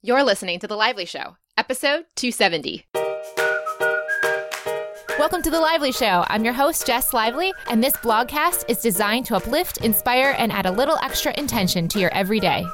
You're listening to The Lively Show, episode 270. Welcome to The Lively Show. I'm your host, Jess Lively, and this blogcast is designed to uplift, inspire, and add a little extra intention to your everyday.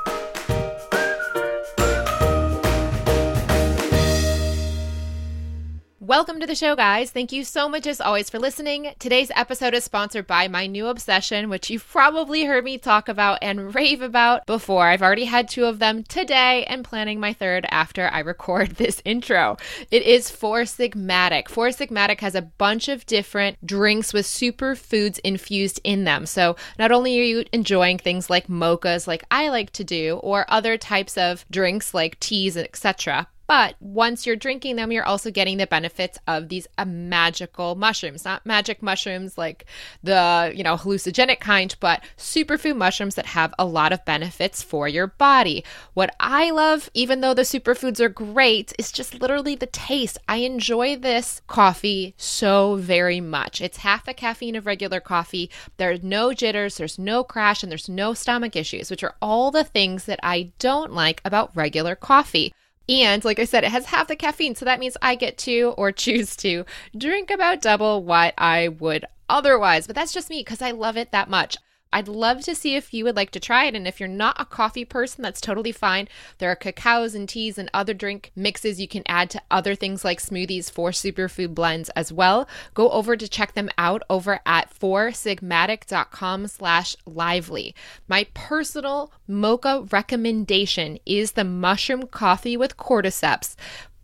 Welcome to the show, guys. Thank you so much, as always, for listening. Today's episode is sponsored by my new obsession, which you've probably heard me talk about and rave about before. I've already had two of them today and planning my third after I record this intro. It is Four Sigmatic. Four Sigmatic has a bunch of different drinks with superfoods infused in them. So not only are you enjoying things like mochas, like I like to do, or other types of drinks like teas, etc., but once you're drinking them, you're also getting the benefits of these uh, magical mushrooms, not magic mushrooms like the, you know, hallucinogenic kind, but superfood mushrooms that have a lot of benefits for your body. What I love, even though the superfoods are great, is just literally the taste. I enjoy this coffee so very much. It's half the caffeine of regular coffee. There's no jitters, there's no crash, and there's no stomach issues, which are all the things that I don't like about regular coffee. And like I said, it has half the caffeine. So that means I get to or choose to drink about double what I would otherwise. But that's just me because I love it that much. I'd love to see if you would like to try it. And if you're not a coffee person, that's totally fine. There are cacaos and teas and other drink mixes you can add to other things like smoothies for superfood blends as well. Go over to check them out over at foursigmatic.com slash lively. My personal mocha recommendation is the mushroom coffee with cordyceps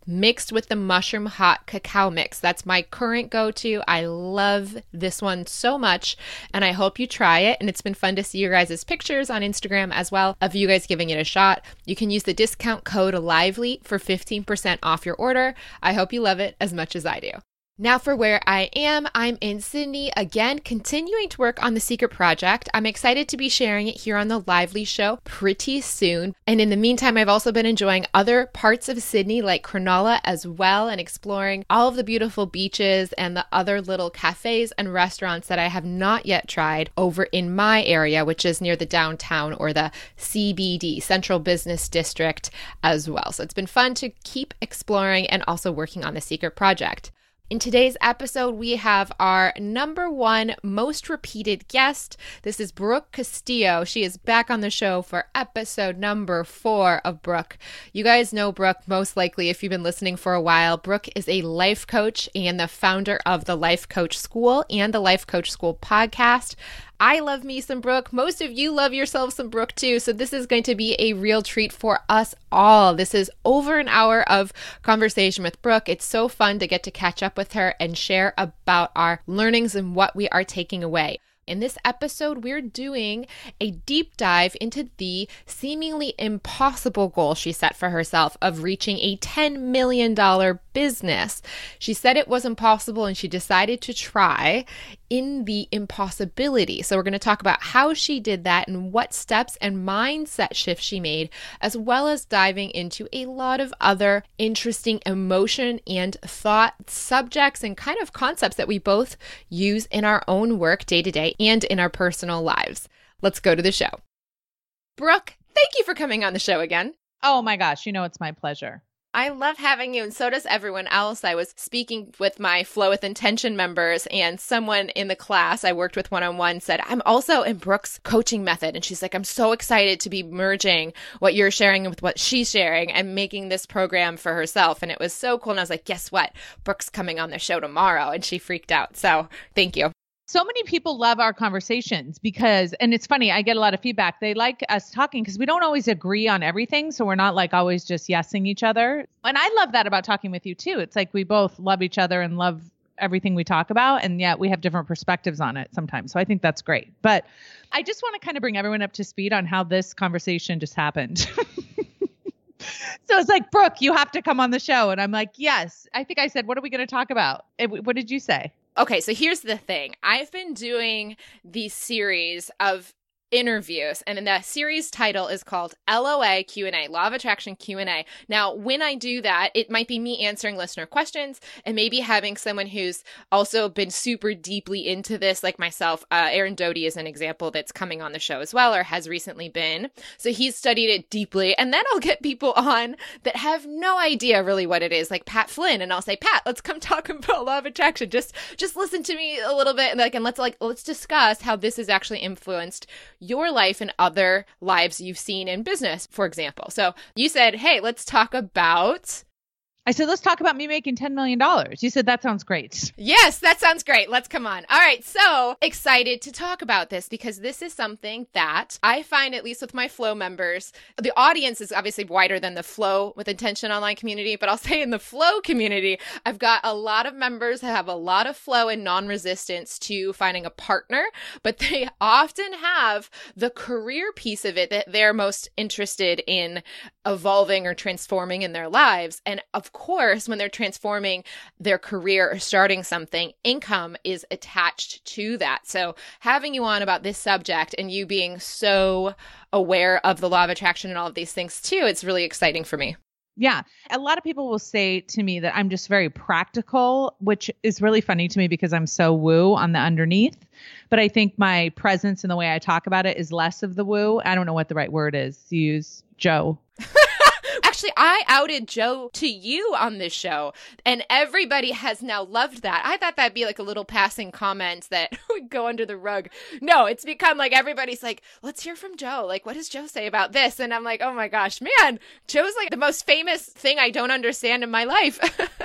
mixed with the mushroom hot cacao mix. That's my current go to. I love this one so much, and I hope you try it. And it's been fun to see your guys' pictures on Instagram as well of you guys giving it a shot. You can use the discount code LIVELY for 15% off your order. I hope you love it as much as I do. Now, for where I am, I'm in Sydney again, continuing to work on the secret project. I'm excited to be sharing it here on the Lively Show pretty soon. And in the meantime, I've also been enjoying other parts of Sydney, like Cronulla as well, and exploring all of the beautiful beaches and the other little cafes and restaurants that I have not yet tried over in my area, which is near the downtown or the CBD, Central Business District, as well. So it's been fun to keep exploring and also working on the secret project. In today's episode, we have our number one most repeated guest. This is Brooke Castillo. She is back on the show for episode number four of Brooke. You guys know Brooke most likely if you've been listening for a while. Brooke is a life coach and the founder of the Life Coach School and the Life Coach School podcast. I love me some Brooke. Most of you love yourself some Brooke too. So this is going to be a real treat for us all. This is over an hour of conversation with Brooke. It's so fun to get to catch up with her and share about our learnings and what we are taking away. In this episode, we're doing a deep dive into the seemingly impossible goal she set for herself of reaching a $10 million business. She said it was impossible and she decided to try in the impossibility. So, we're going to talk about how she did that and what steps and mindset shifts she made, as well as diving into a lot of other interesting emotion and thought subjects and kind of concepts that we both use in our own work day to day and in our personal lives. Let's go to the show. Brooke, thank you for coming on the show again. Oh my gosh, you know it's my pleasure. I love having you, and so does everyone else. I was speaking with my Flow with Intention members, and someone in the class I worked with one on one said, I'm also in Brooke's coaching method. And she's like, I'm so excited to be merging what you're sharing with what she's sharing and making this program for herself. And it was so cool. And I was like, guess what? Brooke's coming on the show tomorrow. And she freaked out. So thank you so many people love our conversations because and it's funny i get a lot of feedback. They like us talking because we don't always agree on everything so we're not like always just yesing each other. And i love that about talking with you too. It's like we both love each other and love everything we talk about and yet we have different perspectives on it sometimes. So i think that's great. But i just want to kind of bring everyone up to speed on how this conversation just happened. So it's like brooke you have to come on the show. And i'm like yes. I think i said what are we going to talk about? What did you say Okay, so here's the thing. I've been doing these series of interviews and the series title is called LOA Q&A, Law of Attraction Q&A. Now, when I do that, it might be me answering listener questions and maybe having someone who's also been super deeply into this like myself. Uh, Aaron Doughty is an example that's coming on the show as well or has recently been. So he's studied it deeply and then I'll get people on that have no idea really what it is, like Pat Flynn and I'll say, "Pat, let's come talk about law of attraction. Just just listen to me a little bit and like and let's like let's discuss how this has actually influenced your life and other lives you've seen in business, for example. So you said, hey, let's talk about I said, let's talk about me making $10 million. You said, that sounds great. Yes, that sounds great. Let's come on. All right. So excited to talk about this because this is something that I find, at least with my Flow members, the audience is obviously wider than the Flow with Intention online community, but I'll say in the Flow community, I've got a lot of members that have a lot of flow and non resistance to finding a partner, but they often have the career piece of it that they're most interested in evolving or transforming in their lives. And of course, when they're transforming their career or starting something, income is attached to that. So having you on about this subject and you being so aware of the law of attraction and all of these things too, it's really exciting for me. Yeah. A lot of people will say to me that I'm just very practical, which is really funny to me because I'm so woo on the underneath. But I think my presence and the way I talk about it is less of the woo. I don't know what the right word is to use. Joe. Actually, I outed Joe to you on this show, and everybody has now loved that. I thought that'd be like a little passing comment that would go under the rug. No, it's become like everybody's like, let's hear from Joe. Like, what does Joe say about this? And I'm like, oh my gosh, man, Joe's like the most famous thing I don't understand in my life.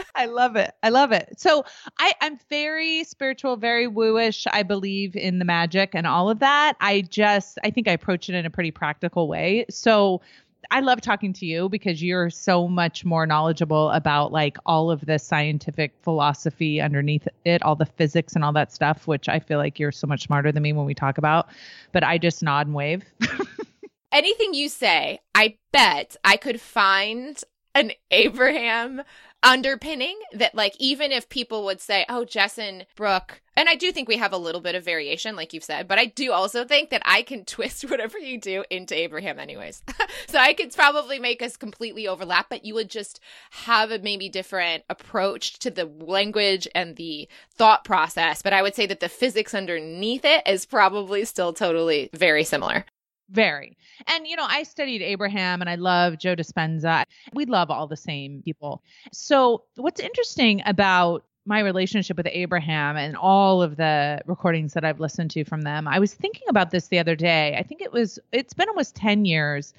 I love it. I love it. So I, I'm very spiritual, very wooish. I believe in the magic and all of that. I just, I think I approach it in a pretty practical way. So I love talking to you because you're so much more knowledgeable about like all of the scientific philosophy underneath it, all the physics and all that stuff, which I feel like you're so much smarter than me when we talk about. But I just nod and wave. Anything you say, I bet I could find an Abraham underpinning that like even if people would say oh jess and brooke and i do think we have a little bit of variation like you've said but i do also think that i can twist whatever you do into abraham anyways. So i could probably make us completely overlap but you would just have a maybe different approach to the language and the thought process but i would say that the physics underneath it is probably still totally very similar very. And, you know, I studied Abraham and I love Joe Dispenza. We love all the same people. So, what's interesting about my relationship with Abraham and all of the recordings that I've listened to from them, I was thinking about this the other day. I think it was, it's been almost 10 years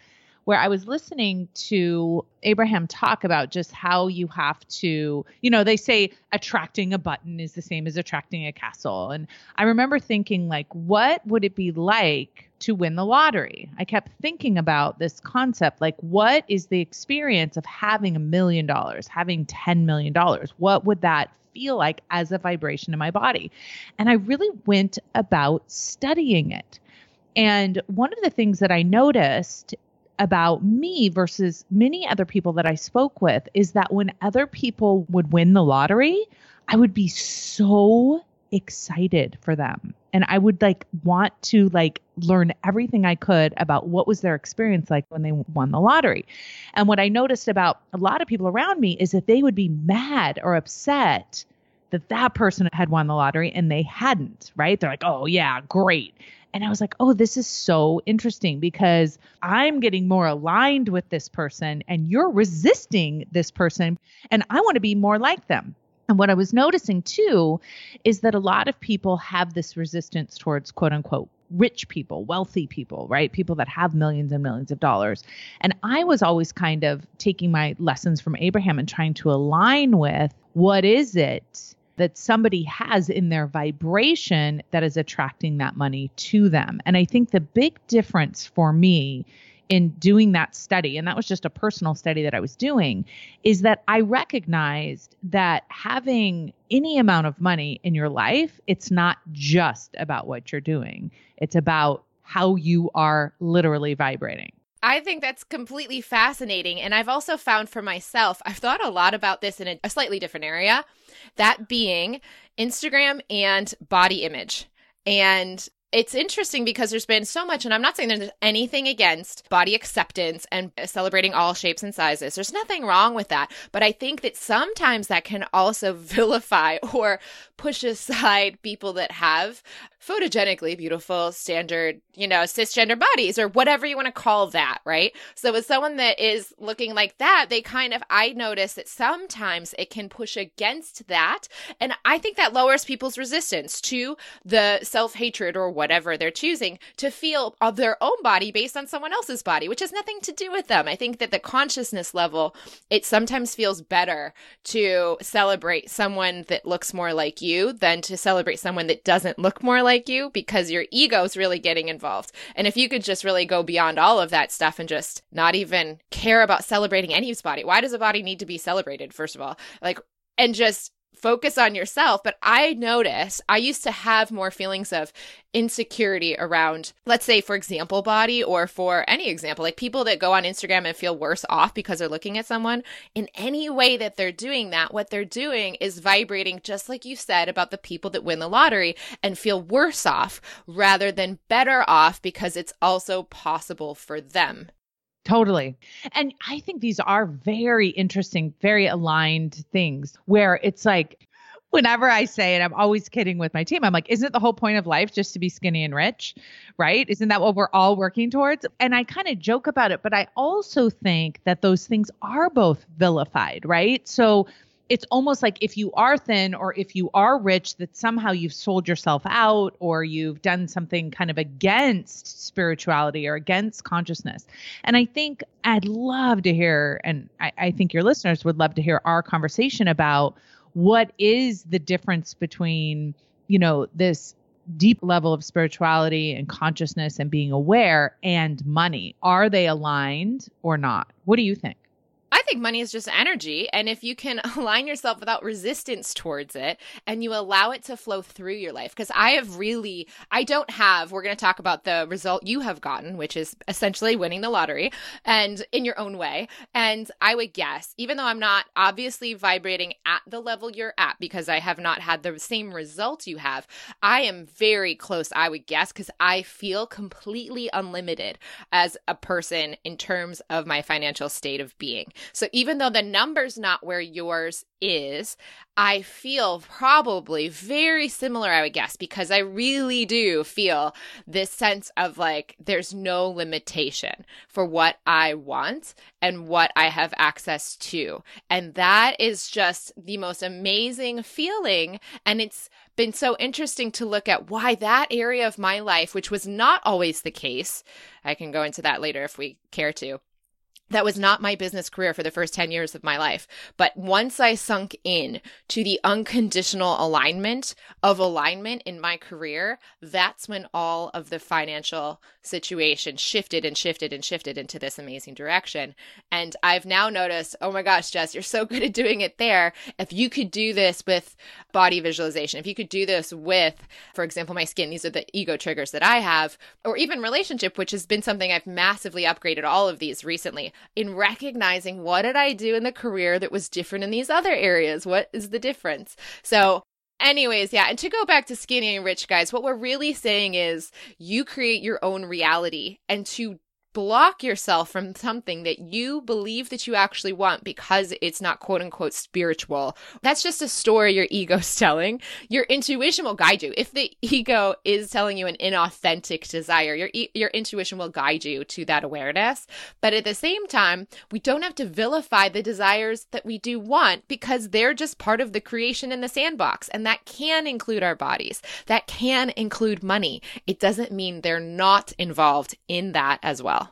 where I was listening to Abraham talk about just how you have to, you know, they say attracting a button is the same as attracting a castle. And I remember thinking, like, what would it be like to win the lottery? I kept thinking about this concept like, what is the experience of having a million dollars, having $10 million? What would that feel like as a vibration in my body? And I really went about studying it. And one of the things that I noticed about me versus many other people that I spoke with is that when other people would win the lottery, I would be so excited for them. And i would like want to like learn everything i could about what was their experience like when they won the lottery. And what i noticed about a lot of people around me is that they would be mad or upset that that person had won the lottery and they hadn't right? They're like oh yeah great and I was like, oh, this is so interesting because I'm getting more aligned with this person and you're resisting this person. And I want to be more like them. And what I was noticing too is that a lot of people have this resistance towards quote unquote rich people, wealthy people, right? People that have millions and millions of dollars. And I was always kind of taking my lessons from Abraham and trying to align with what is it that somebody has in their vibration that is attracting that money to them. And I think the big difference for me in doing that study, and that was just a personal study that I was doing, is that I recognized that having any amount of money in your life, it's not just about what you're doing, it's about how you are literally vibrating. I think that's completely fascinating. And I've also found for myself, I've thought a lot about this in a, a slightly different area, that being Instagram and body image. And it's interesting because there's been so much, and I'm not saying there's anything against body acceptance and celebrating all shapes and sizes. There's nothing wrong with that. But I think that sometimes that can also vilify or push aside people that have photogenically beautiful standard, you know, cisgender bodies or whatever you want to call that, right? So with someone that is looking like that, they kind of, I notice that sometimes it can push against that. And I think that lowers people's resistance to the self hatred or whatever they're choosing to feel of their own body based on someone else's body, which has nothing to do with them. I think that the consciousness level, it sometimes feels better to celebrate someone that looks more like you than to celebrate someone that doesn't look more like like you because your ego's really getting involved. And if you could just really go beyond all of that stuff and just not even care about celebrating anybody's body, why does a body need to be celebrated, first of all? Like, and just focus on yourself. But I notice I used to have more feelings of insecurity around, let's say, for example, body or for any example, like people that go on Instagram and feel worse off because they're looking at someone. In any way that they're doing that, what they're doing is vibrating, just like you said about the people that win the lottery and feel worse off rather than better off because it's also possible for them. Totally. And I think these are very interesting, very aligned things where it's like, whenever I say it, I'm always kidding with my team. I'm like, isn't the whole point of life just to be skinny and rich? Right? Isn't that what we're all working towards? And I kind of joke about it, but I also think that those things are both vilified, right? So it's almost like if you are thin or if you are rich, that somehow you've sold yourself out or you've done something kind of against spirituality or against consciousness. And I think I'd love to hear, and I, I think your listeners would love to hear our conversation about what is the difference between, you know, this deep level of spirituality and consciousness and being aware and money. Are they aligned or not? What do you think? I think money is just energy. And if you can align yourself without resistance towards it and you allow it to flow through your life, because I have really, I don't have, we're going to talk about the result you have gotten, which is essentially winning the lottery and in your own way. And I would guess, even though I'm not obviously vibrating at the level you're at because I have not had the same results you have, I am very close, I would guess, because I feel completely unlimited as a person in terms of my financial state of being. So even though the number's not where yours is, I feel probably very similar, I would guess, because I really do feel this sense of like there's no limitation for what I want and what I have access to. And that is just the most amazing feeling. And it's been so interesting to look at why that area of my life, which was not always the case, I can go into that later if we care to that was not my business career for the first 10 years of my life. But once I sunk in to the unconditional alignment of alignment in my career, that's when all of the financial situation shifted and shifted and shifted into this amazing direction. And I've now noticed, oh my gosh, Jess, you're so good at doing it there. If you could do this with body visualization, if you could do this with, for example, my skin, these are the ego triggers that I have, or even relationship, which has been something I've massively upgraded all of these recently in recognizing what did I do in the career that was different in these other areas? What is the difference? So Anyways, yeah, and to go back to skinny and rich guys, what we're really saying is you create your own reality and to block yourself from something that you believe that you actually want because it's not quote unquote spiritual. That's just a story your ego's telling. Your intuition will guide you. If the ego is telling you an inauthentic desire, your your intuition will guide you to that awareness. But at the same time, we don't have to vilify the desires that we do want because they're just part of the creation in the sandbox and that can include our bodies. That can include money. It doesn't mean they're not involved in that as well.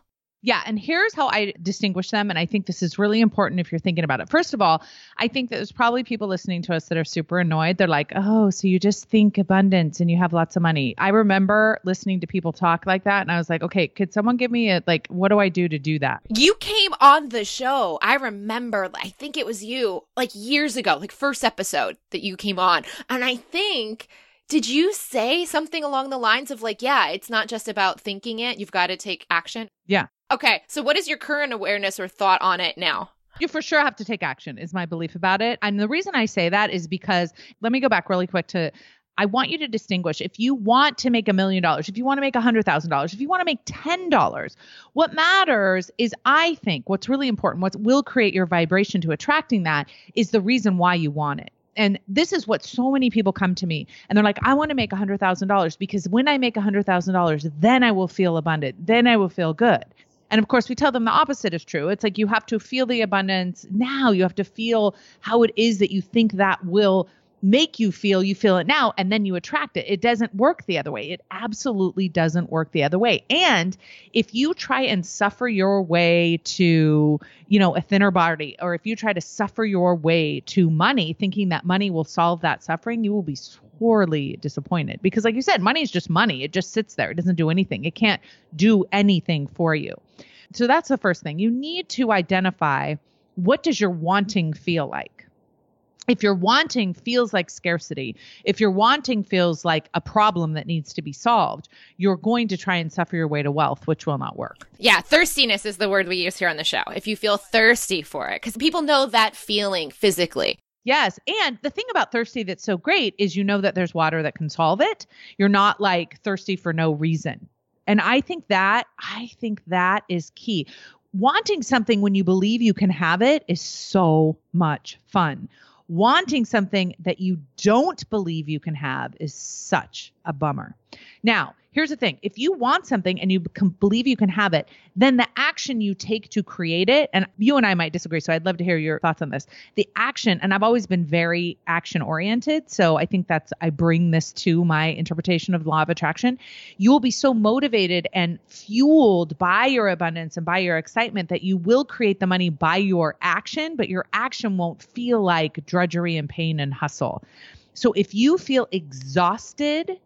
Yeah. And here's how I distinguish them. And I think this is really important if you're thinking about it. First of all, I think that there's probably people listening to us that are super annoyed. They're like, oh, so you just think abundance and you have lots of money. I remember listening to people talk like that. And I was like, okay, could someone give me a, like, what do I do to do that? You came on the show. I remember, I think it was you, like years ago, like first episode that you came on. And I think did you say something along the lines of like, yeah, it's not just about thinking it, you've got to take action? Yeah. Okay. So what is your current awareness or thought on it now? You for sure have to take action, is my belief about it. And the reason I say that is because let me go back really quick to I want you to distinguish if you want to make a million dollars, if you want to make a hundred thousand dollars, if you want to make ten dollars, what matters is I think what's really important, what will create your vibration to attracting that is the reason why you want it. And this is what so many people come to me and they're like, I want to make a hundred thousand dollars because when I make a hundred thousand dollars, then I will feel abundant. Then I will feel good. And of course, we tell them the opposite is true. It's like you have to feel the abundance now. You have to feel how it is that you think that will make you feel you feel it now and then you attract it. It doesn't work the other way. It absolutely doesn't work the other way. And if you try and suffer your way to, you know, a thinner body or if you try to suffer your way to money thinking that money will solve that suffering, you will be sorely disappointed because like you said, money is just money. It just sits there. It doesn't do anything. It can't do anything for you. So that's the first thing. You need to identify what does your wanting feel like? If your wanting feels like scarcity, if your wanting feels like a problem that needs to be solved, you're going to try and suffer your way to wealth, which will not work. Yeah, thirstiness is the word we use here on the show. If you feel thirsty for it, because people know that feeling physically. Yes. And the thing about thirsty that's so great is you know that there's water that can solve it. You're not like thirsty for no reason. And I think that, I think that is key. Wanting something when you believe you can have it is so much fun wanting something that you don't believe you can have is such a bummer. Now, here's the thing if you want something and you can believe you can have it, then the action you take to create it, and you and I might disagree, so I'd love to hear your thoughts on this. The action, and I've always been very action oriented, so I think that's, I bring this to my interpretation of law of attraction. You will be so motivated and fueled by your abundance and by your excitement that you will create the money by your action, but your action won't feel like drudgery and pain and hustle. So if you feel exhausted,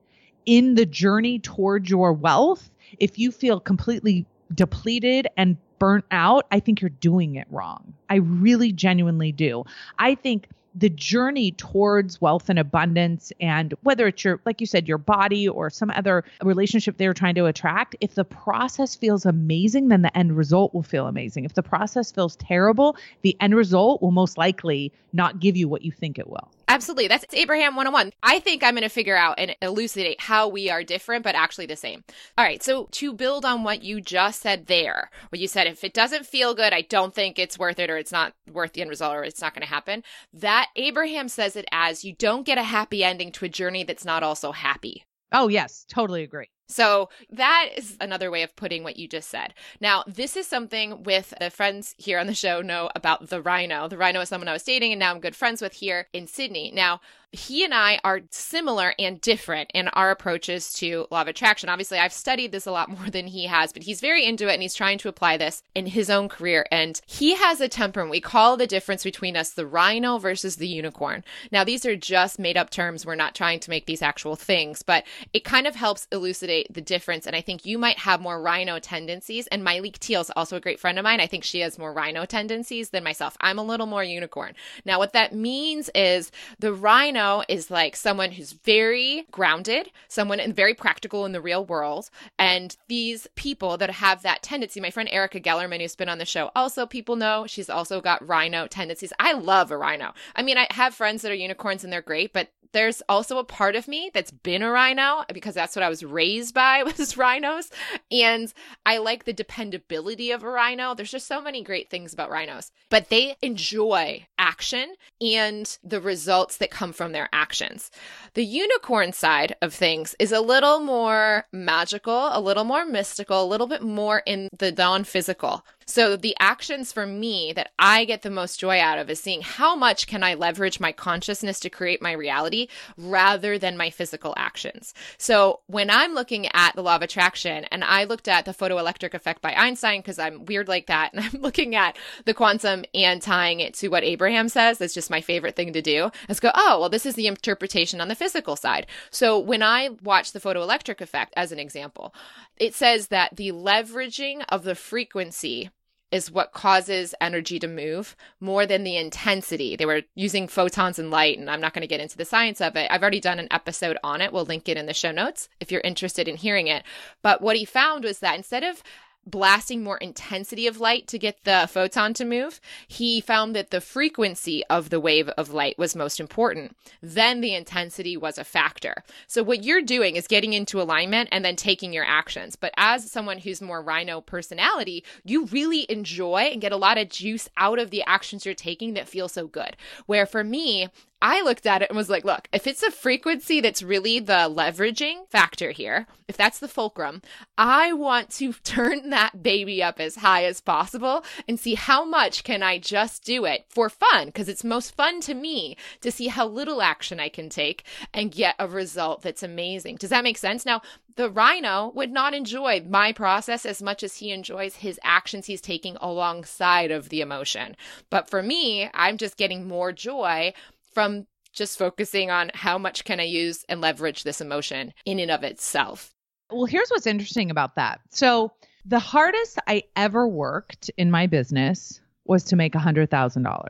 in the journey towards your wealth, if you feel completely depleted and burnt out, I think you're doing it wrong. I really genuinely do. I think the journey towards wealth and abundance and whether it's your like you said your body or some other relationship they're trying to attract if the process feels amazing then the end result will feel amazing if the process feels terrible the end result will most likely not give you what you think it will Absolutely. That's Abraham 101. I think I'm going to figure out and elucidate how we are different, but actually the same. All right. So to build on what you just said there, what you said, if it doesn't feel good, I don't think it's worth it or it's not worth the end result or it's not going to happen. That Abraham says it as you don't get a happy ending to a journey that's not also happy. Oh, yes. Totally agree. So that is another way of putting what you just said. Now, this is something with the friends here on the show know about the rhino. The rhino is someone I was dating and now I'm good friends with here in Sydney. Now, he and I are similar and different in our approaches to law of attraction. Obviously, I've studied this a lot more than he has, but he's very into it and he's trying to apply this in his own career. And he has a temperament. We call the difference between us the rhino versus the unicorn. Now, these are just made up terms. We're not trying to make these actual things, but it kind of helps elucidate the difference. And I think you might have more rhino tendencies. And Myleik Teele is also a great friend of mine. I think she has more rhino tendencies than myself. I'm a little more unicorn. Now, what that means is the rhino is like someone who's very grounded, someone and very practical in the real world. And these people that have that tendency, my friend Erica Gellerman, who's been on the show, also people know she's also got rhino tendencies. I love a rhino. I mean, I have friends that are unicorns and they're great, but there's also a part of me that's been a rhino because that's what I was raised by was rhinos. And I like the dependability of a rhino. There's just so many great things about rhinos, but they enjoy action and the results that come from their actions. The unicorn side of things is a little more magical, a little more mystical, a little bit more in the non physical. So the actions for me that I get the most joy out of is seeing how much can I leverage my consciousness to create my reality rather than my physical actions. So when I'm looking at the law of attraction and I looked at the photoelectric effect by Einstein because I'm weird like that and I'm looking at the quantum and tying it to what Abraham says, that's just my favorite thing to do. Is go, oh, well, this is the interpretation on the physical side. So when I watch the photoelectric effect as an example, it says that the leveraging of the frequency is what causes energy to move more than the intensity. They were using photons and light, and I'm not going to get into the science of it. I've already done an episode on it. We'll link it in the show notes if you're interested in hearing it. But what he found was that instead of blasting more intensity of light to get the photon to move. He found that the frequency of the wave of light was most important. Then the intensity was a factor. So what you're doing is getting into alignment and then taking your actions. But as someone who's more rhino personality, you really enjoy and get a lot of juice out of the actions you're taking that feel so good. Where for me, I looked at it and was like, look, if it's a frequency that's really the leveraging factor here, if that's the fulcrum, I want to turn that baby up as high as possible and see how much can I just do it for fun because it's most fun to me to see how little action I can take and get a result that's amazing. Does that make sense? Now, the rhino would not enjoy my process as much as he enjoys his actions he's taking alongside of the emotion. But for me, I'm just getting more joy from just focusing on how much can I use and leverage this emotion in and of itself. Well, here's what's interesting about that. So, the hardest I ever worked in my business was to make $100,000.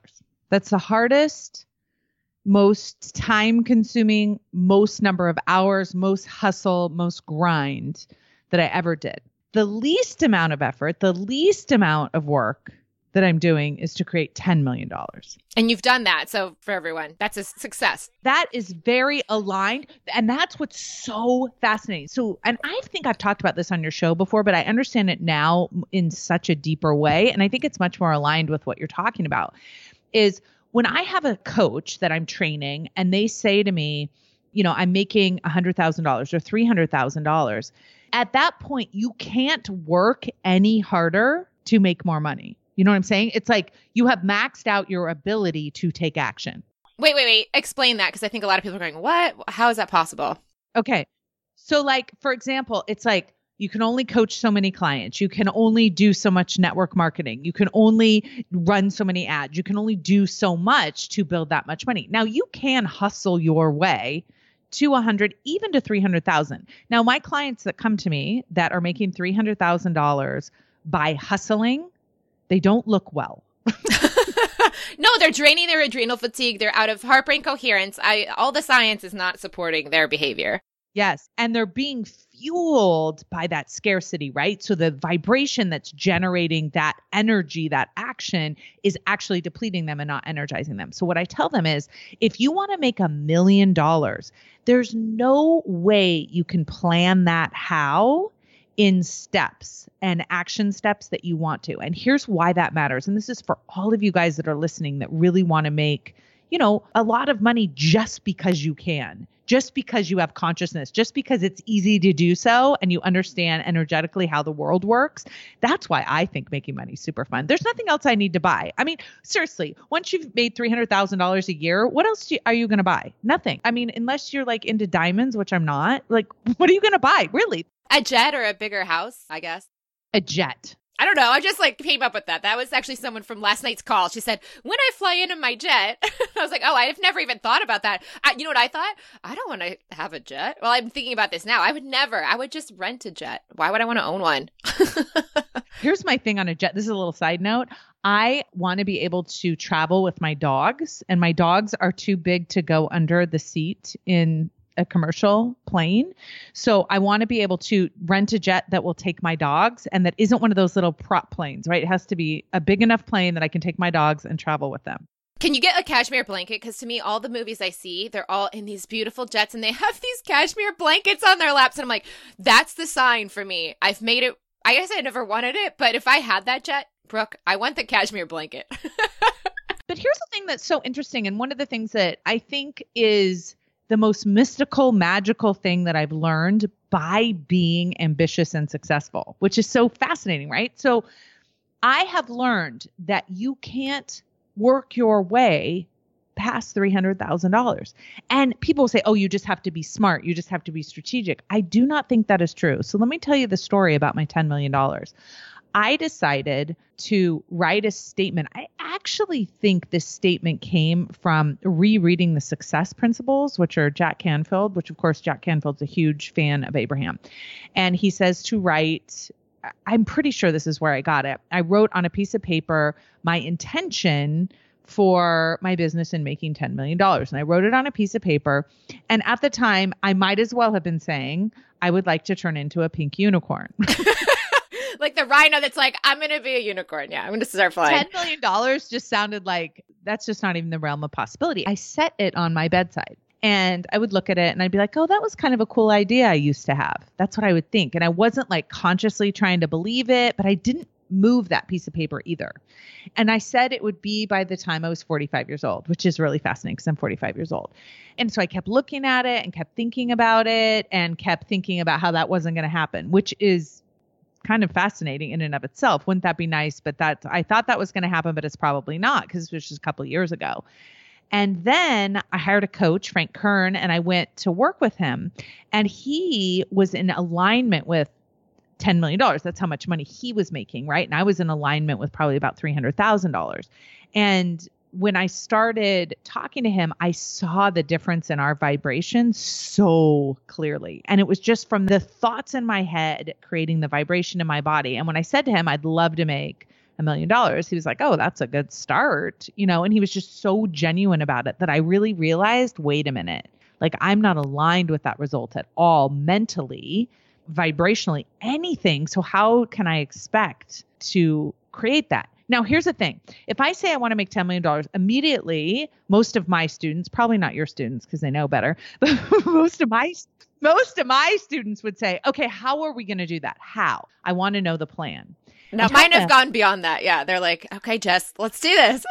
That's the hardest, most time consuming, most number of hours, most hustle, most grind that I ever did. The least amount of effort, the least amount of work that I'm doing is to create $10 million. And you've done that. So, for everyone, that's a success. That is very aligned. And that's what's so fascinating. So, and I think I've talked about this on your show before, but I understand it now in such a deeper way. And I think it's much more aligned with what you're talking about. Is when I have a coach that I'm training and they say to me, you know, I'm making $100,000 or $300,000. At that point, you can't work any harder to make more money you know what I'm saying? It's like you have maxed out your ability to take action. Wait, wait, wait. Explain that because I think a lot of people are going, "What? How is that possible?" Okay. So like for example, it's like you can only coach so many clients. You can only do so much network marketing. You can only run so many ads. You can only do so much to build that much money. Now you can hustle your way to 100 even to 300,000. Now my clients that come to me that are making $300,000 by hustling they don't look well. no, they're draining their adrenal fatigue. They're out of heart brain coherence. I all the science is not supporting their behavior. Yes, and they're being fueled by that scarcity, right? So the vibration that's generating that energy, that action is actually depleting them and not energizing them. So what I tell them is if you want to make a million dollars, there's no way you can plan that how in steps and action steps that you want to. And here's why that matters. And this is for all of you guys that are listening that really want to make, you know, a lot of money just because you can, just because you have consciousness, just because it's easy to do so and you understand energetically how the world works. That's why I think making money is super fun. There's nothing else I need to buy. I mean, seriously, once you've made $300,000 a year, what else you, are you going to buy? Nothing. I mean, unless you're like into diamonds, which I'm not, like, what are you going to buy? Really? A jet or a bigger house, I guess. A jet. I don't know. I just like came up with that. That was actually someone from last night's call. She said, "When I fly in in my jet," I was like, "Oh, I've never even thought about that." I, you know what I thought? I don't want to have a jet. Well, I'm thinking about this now. I would never. I would just rent a jet. Why would I want to own one? Here's my thing on a jet. This is a little side note. I want to be able to travel with my dogs, and my dogs are too big to go under the seat in a commercial plane. So I want to be able to rent a jet that will take my dogs and that isn't one of those little prop planes, right? It has to be a big enough plane that I can take my dogs and travel with them. Can you get a cashmere blanket? Because to me, all the movies I see, they're all in these beautiful jets and they have these cashmere blankets on their laps. And I'm like, that's the sign for me. I've made it. I guess I never wanted it, but if I had that jet, Brooke, I want the cashmere blanket. but here's the thing that's so interesting. And one of the things that I think is the most mystical, magical thing that I've learned by being ambitious and successful, which is so fascinating, right? So I have learned that you can't work your way past $300,000. And people say, oh, you just have to be smart. You just have to be strategic. I do not think that is true. So let me tell you the story about my $10 million. I decided to write a statement. I actually think this statement came from rereading the success principles, which are Jack Canfield, which of course Jack Canfield's a huge fan of Abraham. And he says to write, I'm pretty sure this is where I got it. I wrote on a piece of paper my intention for my business in making $10 million. And I wrote it on a piece of paper. And at the time, I might as well have been saying, I would like to turn into a pink unicorn. like the rhino that's like, I'm going to be a unicorn. Yeah, I'm going to start flying. $10 million just sounded like that's just not even the realm of possibility. I set it on my bedside and I would look at it and I'd be like, oh, that was kind of a cool idea I used to have. That's what I would think. And I wasn't like consciously trying to believe it, but I didn't move that piece of paper either. And I said it would be by the time I was 45 years old, which is really fascinating because I'm 45 years old. And so I kept looking at it and kept thinking about it and kept thinking about how that wasn't going to happen, which is kind of fascinating in and of itself. Wouldn't that be nice? But that I thought that was going to happen, but it's probably not because it was just a couple years ago. And then I hired a coach, Frank Kern, and I went to work with him. And he was in alignment with $10 million. That's how much money he was making, right? And I was in alignment with probably about $300,000. And when I started talking to him, I saw the difference in our vibration so clearly. And it was just from the thoughts in my head creating the vibration in my body. And when I said to him, I'd love to make a million dollars, he was like, Oh, that's a good start, you know, and he was just so genuine about it that I really realized wait a minute, like I'm not aligned with that result at all mentally vibrationally anything. So how can I expect to create that? Now, here's the thing. If I say I want to make $10 million, immediately, most of my students, probably not your students because they know better, but most of my most of my students would say, okay, how are we going to do that? How? I want to know the plan. Now, mine have gone beyond that. Yeah. They're like, okay, Jess, let's do this.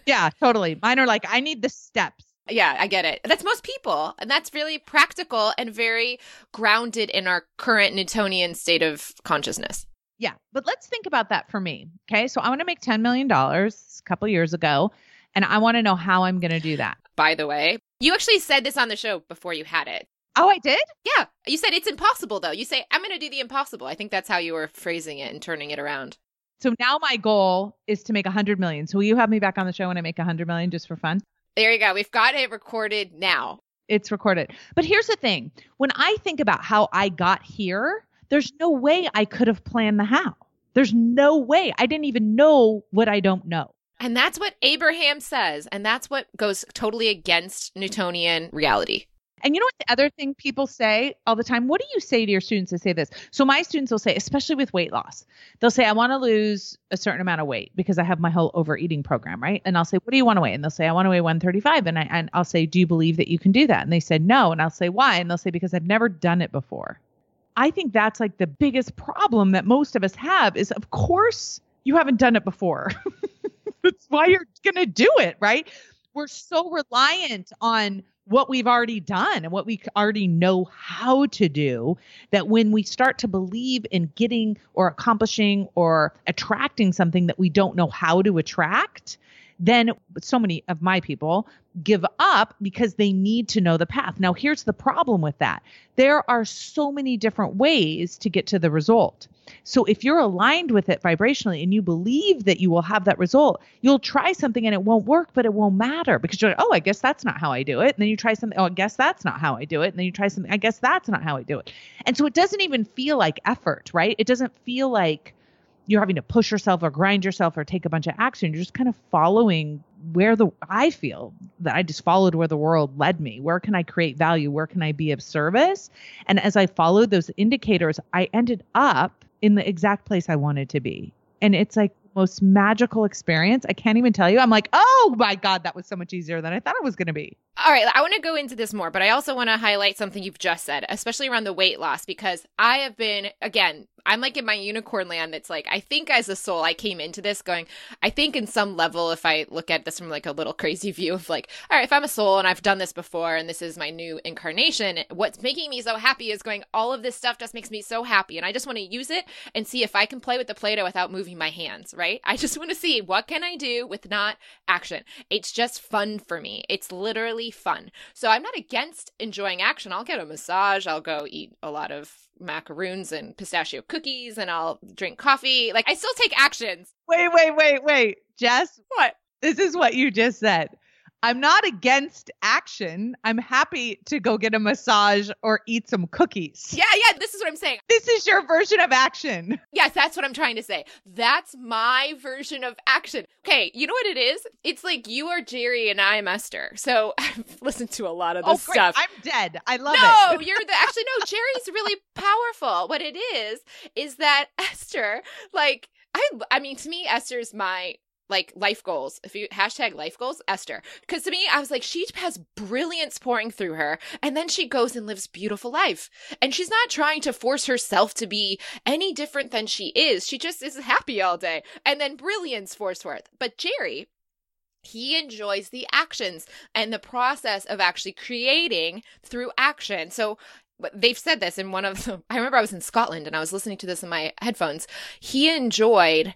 yeah, totally. Mine are like, I need the steps. Yeah, I get it. That's most people. And that's really practical and very grounded in our current Newtonian state of consciousness. Yeah. But let's think about that for me. Okay. So I want to make $10 million a couple years ago, and I want to know how I'm going to do that. By the way, you actually said this on the show before you had it. Oh, I did? Yeah. You said it's impossible, though. You say, I'm going to do the impossible. I think that's how you were phrasing it and turning it around. So now my goal is to make a 100 million. So will you have me back on the show when I make a 100 million just for fun? There you go. We've got it recorded now. It's recorded. But here's the thing when I think about how I got here, there's no way I could have planned the how. There's no way. I didn't even know what I don't know. And that's what Abraham says. And that's what goes totally against Newtonian reality. And you know what the other thing people say all the time? What do you say to your students to say this? So my students will say, especially with weight loss, they'll say, I want to lose a certain amount of weight because I have my whole overeating program, right? And I'll say, What do you want to weigh? And they'll say, I want to weigh 135. And I and I'll say, Do you believe that you can do that? And they said no. And I'll say, Why? And they'll say, Because I've never done it before. I think that's like the biggest problem that most of us have is of course you haven't done it before. that's why you're gonna do it, right? We're so reliant on what we've already done and what we already know how to do that when we start to believe in getting or accomplishing or attracting something that we don't know how to attract then so many of my people give up because they need to know the path. Now, here's the problem with that there are so many different ways to get to the result. So, if you're aligned with it vibrationally and you believe that you will have that result, you'll try something and it won't work, but it won't matter because you're like, oh, I guess that's not how I do it. And then you try something, oh, I guess that's not how I do it. And then you try something, I guess that's not how I do it. And so it doesn't even feel like effort, right? It doesn't feel like, you're having to push yourself or grind yourself or take a bunch of action. You're just kind of following where the I feel that I just followed where the world led me. Where can I create value? Where can I be of service? And as I followed those indicators, I ended up in the exact place I wanted to be. And it's like most magical experience. I can't even tell you. I'm like, oh my God, that was so much easier than I thought it was going to be. All right. I want to go into this more, but I also want to highlight something you've just said, especially around the weight loss, because I have been, again, I'm like in my unicorn land. It's like, I think as a soul, I came into this going, I think in some level, if I look at this from like a little crazy view of like, all right, if I'm a soul and I've done this before and this is my new incarnation, what's making me so happy is going, all of this stuff just makes me so happy. And I just want to use it and see if I can play with the Play Doh without moving my hands, right? I just want to see what can I do with not action. It's just fun for me. It's literally fun. So I'm not against enjoying action. I'll get a massage. I'll go eat a lot of macaroons and pistachio cookies and I'll drink coffee. Like I still take actions. Wait, wait, wait, wait. Jess, what? This is what you just said. I'm not against action. I'm happy to go get a massage or eat some cookies. Yeah, yeah, this is what I'm saying. This is your version of action. Yes, that's what I'm trying to say. That's my version of action. Okay, you know what it is? It's like you are Jerry and I'm Esther. So I've listened to a lot of this oh, stuff. I'm dead. I love no, it. No, you're the actually no, Jerry's really powerful. What it is is that Esther, like I I mean to me Esther's my like life goals. If you hashtag life goals, Esther. Because to me, I was like, she has brilliance pouring through her, and then she goes and lives beautiful life. And she's not trying to force herself to be any different than she is. She just is happy all day, and then brilliance pours forth. But Jerry, he enjoys the actions and the process of actually creating through action. So they've said this in one of the, I remember I was in Scotland and I was listening to this in my headphones. He enjoyed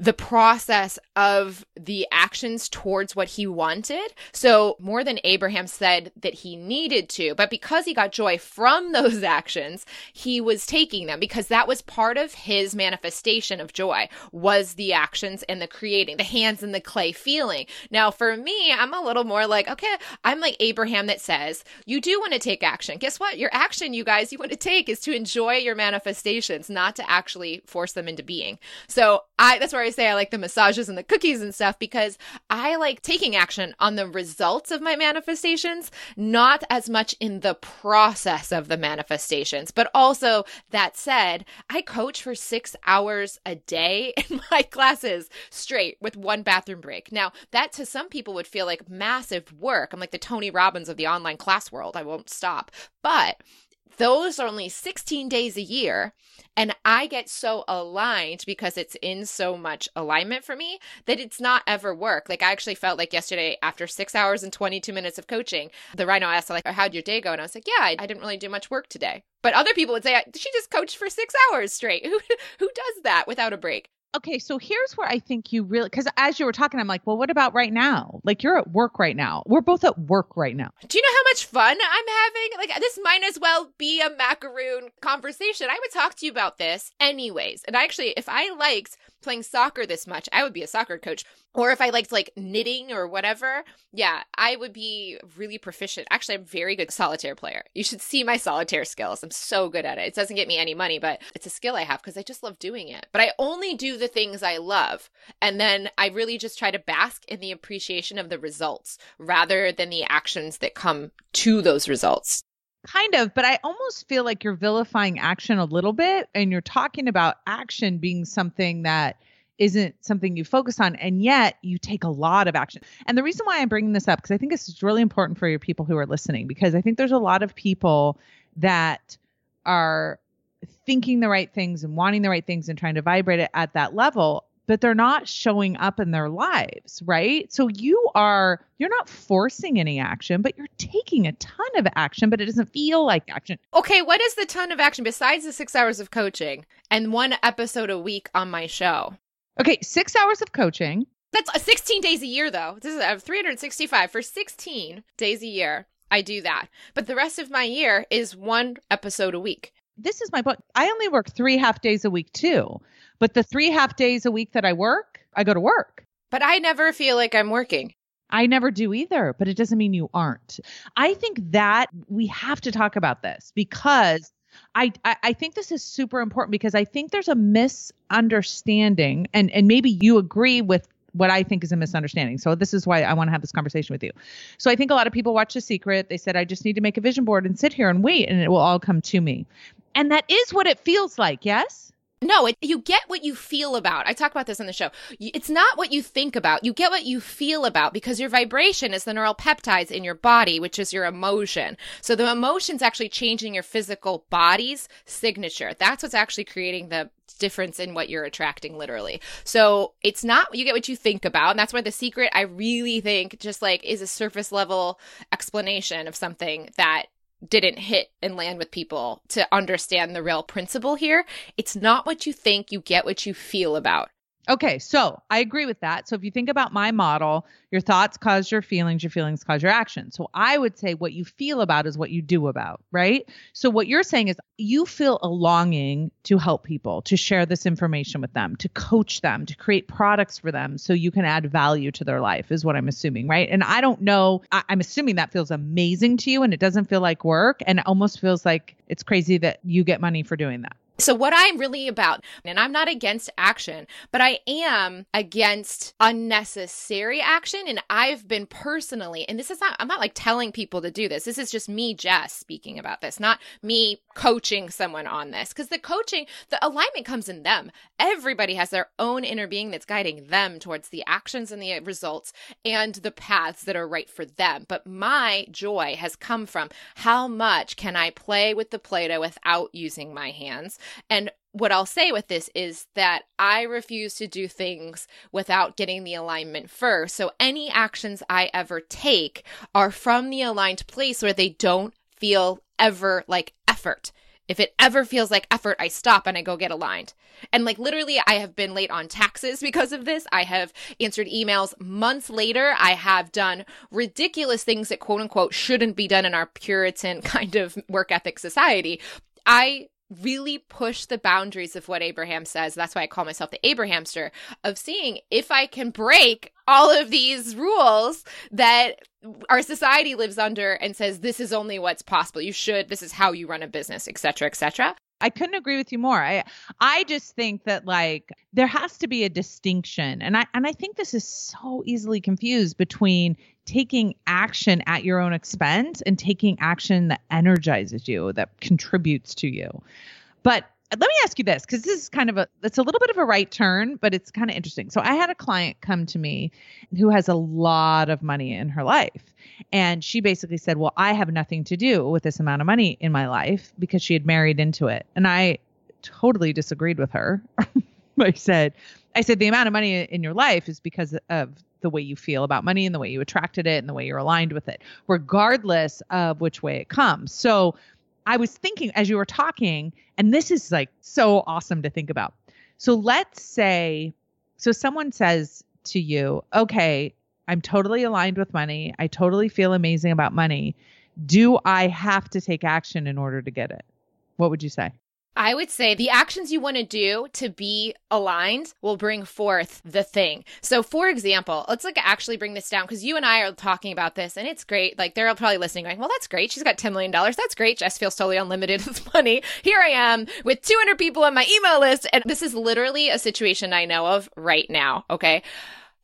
the process of the actions towards what he wanted. So more than Abraham said that he needed to, but because he got joy from those actions, he was taking them because that was part of his manifestation of joy was the actions and the creating, the hands in the clay feeling. Now for me, I'm a little more like, okay, I'm like Abraham that says, you do want to take action. Guess what? Your action, you guys, you want to take is to enjoy your manifestations, not to actually force them into being. So I, that's where I say I like the massages and the cookies and stuff because I like taking action on the results of my manifestations, not as much in the process of the manifestations. But also, that said, I coach for six hours a day in my classes straight with one bathroom break. Now, that to some people would feel like massive work. I'm like the Tony Robbins of the online class world. I won't stop. But those are only 16 days a year. And I get so aligned because it's in so much alignment for me that it's not ever work. Like I actually felt like yesterday after six hours and 22 minutes of coaching, the rhino asked like, how'd your day go? And I was like, yeah, I, didn't really do much work today. But other people would say, she just coached for six hours straight. Who, who does that without a break? Okay, so here's where I think you really, because as you were talking, I'm like, well, what about right now? Like you're at work right now. We're both at work right now. Do you know how much fun I'm having? Like this might as well be a macaroon conversation. I would talk to you about this anyways. And actually, if I liked playing soccer this much, I would be a soccer coach. Or if I liked like knitting or whatever, yeah, I would be really proficient. Actually, I'm very good solitaire player. You should see my solitaire skills. I'm so good at it. It doesn't get me any money, but it's a skill I have because I just love doing it. But I only do the things I love. And then I really just try to bask in the appreciation of the results rather than the actions that come to those results. Kind of, but I almost feel like you're vilifying action a little bit and you're talking about action being something that isn't something you focus on and yet you take a lot of action. And the reason why I'm bringing this up because I think this is really important for your people who are listening because I think there's a lot of people that are thinking the right things and wanting the right things and trying to vibrate it at that level but they're not showing up in their lives, right? So you are you're not forcing any action, but you're taking a ton of action, but it doesn't feel like action. Okay, what is the ton of action besides the 6 hours of coaching and one episode a week on my show? Okay, 6 hours of coaching. That's uh, 16 days a year though. This is uh, 365 for 16 days a year. I do that. But the rest of my year is one episode a week. This is my book. I only work 3 half days a week too. But the three half days a week that I work, I go to work. But I never feel like I'm working. I never do either, but it doesn't mean you aren't. I think that we have to talk about this because I, I, I think this is super important because I think there's a misunderstanding and and maybe you agree with what I think is a misunderstanding. So this is why I want to have this conversation with you. So I think a lot of people watch The Secret. They said I just need to make a vision board and sit here and wait and it will all come to me. And that is what it feels like, yes? No, it, you get what you feel about. I talk about this on the show. It's not what you think about. You get what you feel about because your vibration is the neural peptides in your body, which is your emotion. So the emotion's actually changing your physical body's signature. That's what's actually creating the difference in what you're attracting literally. So it's not you get what you think about. And that's why the secret I really think just like is a surface level explanation of something that didn't hit and land with people to understand the real principle here. It's not what you think, you get what you feel about. Okay, so I agree with that. So if you think about my model, your thoughts cause your feelings, your feelings cause your actions. So I would say what you feel about is what you do about, right? So what you're saying is you feel a longing to help people, to share this information with them, to coach them, to create products for them so you can add value to their life, is what I'm assuming, right? And I don't know, I- I'm assuming that feels amazing to you and it doesn't feel like work and it almost feels like it's crazy that you get money for doing that. So, what I'm really about, and I'm not against action, but I am against unnecessary action. And I've been personally, and this is not, I'm not like telling people to do this. This is just me, Jess, speaking about this, not me coaching someone on this. Because the coaching, the alignment comes in them. Everybody has their own inner being that's guiding them towards the actions and the results and the paths that are right for them. But my joy has come from how much can I play with the Play Doh without using my hands? And what I'll say with this is that I refuse to do things without getting the alignment first. So any actions I ever take are from the aligned place where they don't feel ever like effort. If it ever feels like effort, I stop and I go get aligned. And like literally, I have been late on taxes because of this. I have answered emails months later. I have done ridiculous things that quote unquote shouldn't be done in our Puritan kind of work ethic society. I really push the boundaries of what Abraham says. That's why I call myself the Abrahamster of seeing if I can break all of these rules that our society lives under and says this is only what's possible. You should, this is how you run a business, etc., etc. I couldn't agree with you more. I I just think that like there has to be a distinction. And I and I think this is so easily confused between taking action at your own expense and taking action that energizes you, that contributes to you. But let me ask you this because this is kind of a it's a little bit of a right turn but it's kind of interesting. So i had a client come to me who has a lot of money in her life and she basically said well i have nothing to do with this amount of money in my life because she had married into it. And i totally disagreed with her. I said i said the amount of money in your life is because of the way you feel about money and the way you attracted it and the way you're aligned with it regardless of which way it comes. So I was thinking as you were talking, and this is like so awesome to think about. So let's say, so someone says to you, okay, I'm totally aligned with money. I totally feel amazing about money. Do I have to take action in order to get it? What would you say? I would say the actions you want to do to be aligned will bring forth the thing. So, for example, let's like actually bring this down because you and I are talking about this and it's great. Like, they're probably listening, going, Well, that's great. She's got $10 million. That's great. Jess feels totally unlimited with money. Here I am with 200 people on my email list. And this is literally a situation I know of right now. Okay.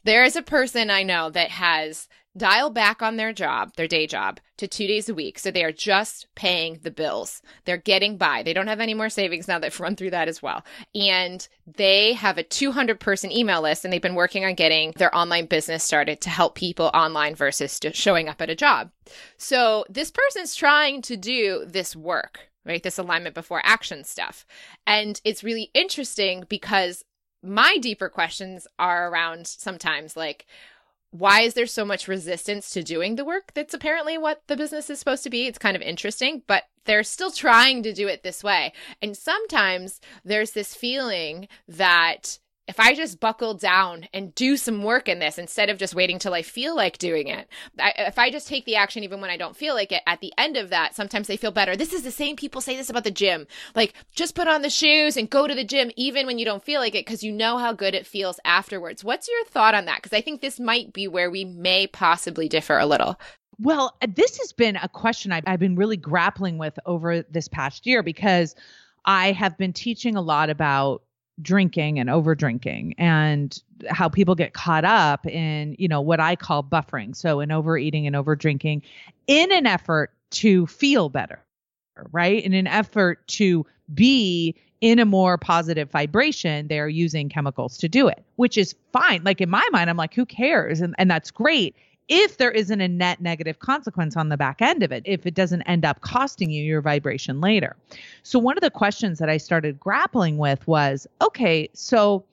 There is a person I know that has dial back on their job, their day job, to two days a week. So they are just paying the bills. They're getting by. They don't have any more savings now. They've run through that as well. And they have a 200 person email list and they've been working on getting their online business started to help people online versus just showing up at a job. So this person's trying to do this work, right? This alignment before action stuff. And it's really interesting because my deeper questions are around sometimes like, why is there so much resistance to doing the work that's apparently what the business is supposed to be? It's kind of interesting, but they're still trying to do it this way. And sometimes there's this feeling that if I just buckle down and do some work in this instead of just waiting till I feel like doing it, I, if I just take the action even when I don't feel like it, at the end of that, sometimes they feel better. This is the same people say this about the gym. Like, just put on the shoes and go to the gym even when you don't feel like it because you know how good it feels afterwards. What's your thought on that? Because I think this might be where we may possibly differ a little. Well, this has been a question I've, I've been really grappling with over this past year because I have been teaching a lot about drinking and over drinking and how people get caught up in you know what i call buffering. So in overeating and over drinking in an effort to feel better right? In an effort to be in a more positive vibration they're using chemicals to do it which is fine. Like in my mind i'm like who cares? And, and that's great if there isn't a net negative consequence on the back end of it, if it doesn't end up costing you your vibration later. So, one of the questions that I started grappling with was okay, so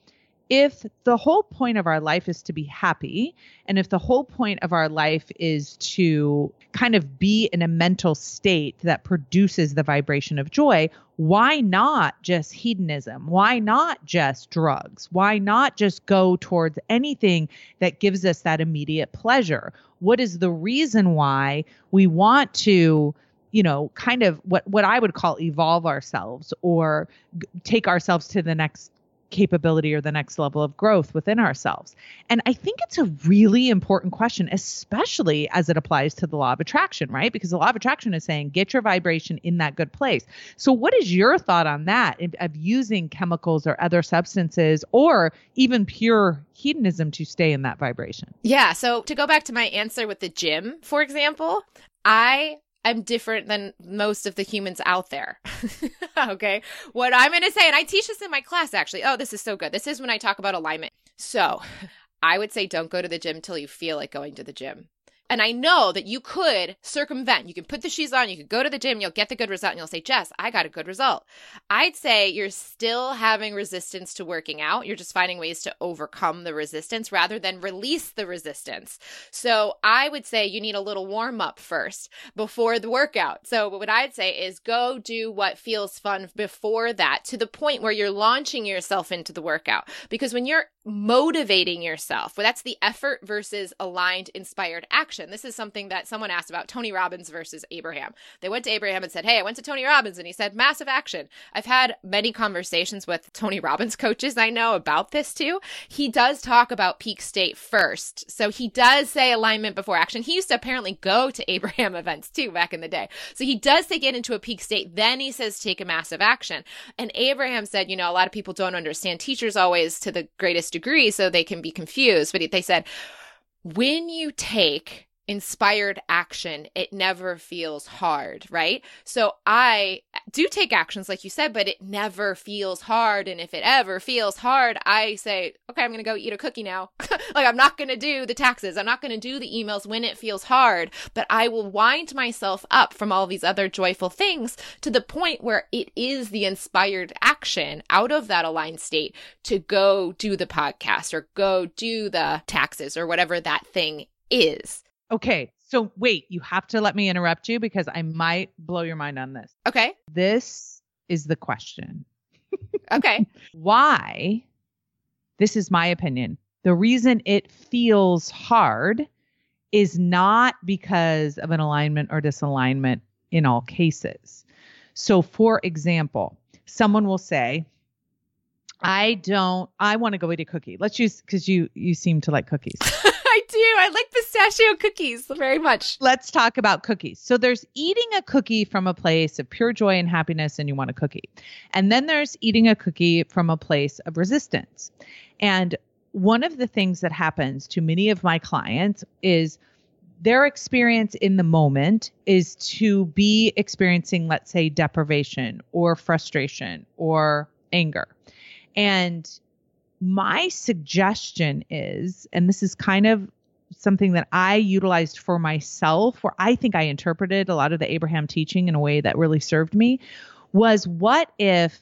if the whole point of our life is to be happy, and if the whole point of our life is to kind of be in a mental state that produces the vibration of joy, why not just hedonism? Why not just drugs? Why not just go towards anything that gives us that immediate pleasure? What is the reason why we want to? you know kind of what what i would call evolve ourselves or g- take ourselves to the next capability or the next level of growth within ourselves? And I think it's a really important question, especially as it applies to the law of attraction, right? Because the law of attraction is saying get your vibration in that good place. So, what is your thought on that of using chemicals or other substances or even pure hedonism to stay in that vibration? Yeah. So, to go back to my answer with the gym, for example, I am different than most of the humans out there. okay. What I'm going to say, and I teach this in my class actually. Oh, this is so good. This is when I talk about alignment. So I would say don't go to the gym till you feel like going to the gym. And I know that you could circumvent. You can put the shoes on, you could go to the gym, you'll get the good result, and you'll say, Jess, I got a good result. I'd say you're still having resistance to working out. You're just finding ways to overcome the resistance rather than release the resistance. So I would say you need a little warm up first before the workout. So what I'd say is go do what feels fun before that to the point where you're launching yourself into the workout. Because when you're motivating yourself, well, that's the effort versus aligned, inspired action action. This is something that someone asked about Tony Robbins versus Abraham. They went to Abraham and said, Hey, I went to Tony Robbins, and he said, Massive action. I've had many conversations with Tony Robbins coaches I know about this too. He does talk about peak state first. So he does say alignment before action. He used to apparently go to Abraham events too back in the day. So he does say get into a peak state. Then he says take a massive action. And Abraham said, you know, a lot of people don't understand teachers always to the greatest degree, so they can be confused. But they said, when you take inspired action, it never feels hard, right? So I do take actions, like you said, but it never feels hard. And if it ever feels hard, I say, okay, I'm going to go eat a cookie now. like I'm not going to do the taxes. I'm not going to do the emails when it feels hard, but I will wind myself up from all these other joyful things to the point where it is the inspired action out of that aligned state to go do the podcast or go do the taxes or whatever that thing is. Okay. So wait, you have to let me interrupt you because I might blow your mind on this. Okay. This is the question. okay. Why? This is my opinion. The reason it feels hard is not because of an alignment or disalignment in all cases. So, for example, someone will say, I don't, I want to go eat a cookie. Let's use, because you, you seem to like cookies. I do. I like pistachio cookies very much. Let's talk about cookies. So there's eating a cookie from a place of pure joy and happiness, and you want a cookie. And then there's eating a cookie from a place of resistance. And one of the things that happens to many of my clients is their experience in the moment is to be experiencing, let's say, deprivation or frustration or anger. And my suggestion is, and this is kind of something that I utilized for myself, where I think I interpreted a lot of the Abraham teaching in a way that really served me, was what if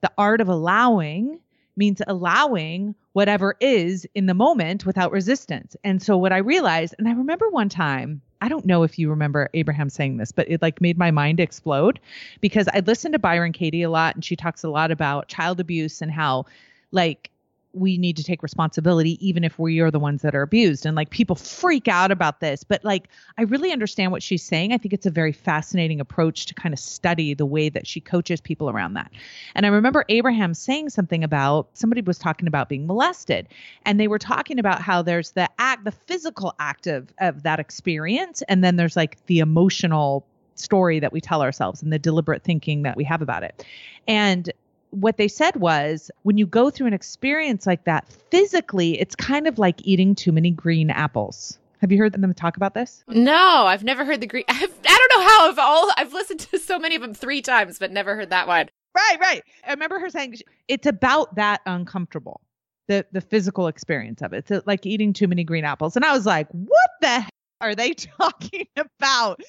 the art of allowing means allowing whatever is in the moment without resistance. And so what I realized, and I remember one time, I don't know if you remember Abraham saying this, but it like made my mind explode because I listened to Byron Katie a lot and she talks a lot about child abuse and how like we need to take responsibility even if we are the ones that are abused. And like people freak out about this but like i really understand what she's saying. I think it's a very fascinating approach to kind of study the way that she coaches people around that. And i remember abraham saying something about somebody was talking about being molested and they were talking about how there's the act the physical act of, of that experience and then there's like the emotional story that we tell ourselves and the deliberate thinking that we have about it. And what they said was when you go through an experience like that physically, it's kind of like eating too many green apples. Have you heard them talk about this? No, I've never heard the green. I've, I don't know how I've all I've listened to so many of them three times, but never heard that one. Right, right. I remember her saying it's about that uncomfortable, the the physical experience of it. It's uh, like eating too many green apples, and I was like, what the are they talking about?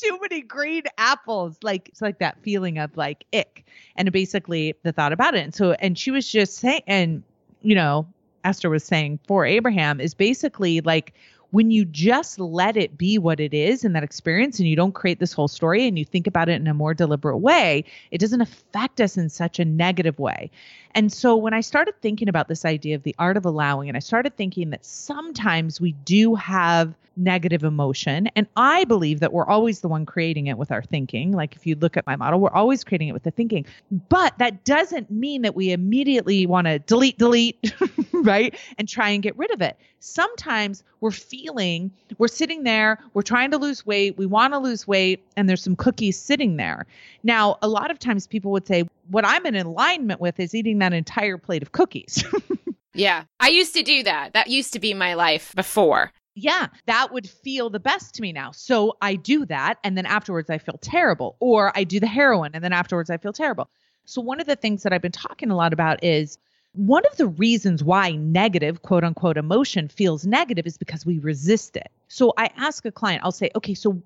Too many green apples. Like it's like that feeling of like ick. And basically the thought about it. And so and she was just saying and you know, Esther was saying for Abraham is basically like when you just let it be what it is in that experience and you don't create this whole story and you think about it in a more deliberate way, it doesn't affect us in such a negative way. And so when I started thinking about this idea of the art of allowing, and I started thinking that sometimes we do have negative emotion. And I believe that we're always the one creating it with our thinking. Like if you look at my model, we're always creating it with the thinking. But that doesn't mean that we immediately want to delete, delete, right? And try and get rid of it. Sometimes we're feeling, we're sitting there, we're trying to lose weight, we want to lose weight, and there's some cookies sitting there. Now, a lot of times people would say, what I'm in alignment with is eating that entire plate of cookies. yeah. I used to do that. That used to be my life before yeah, that would feel the best to me now. So I do that. And then afterwards, I feel terrible. Or I do the heroin and then afterwards, I feel terrible. So, one of the things that I've been talking a lot about is one of the reasons why negative, quote unquote, emotion feels negative is because we resist it. So, I ask a client, I'll say, okay, so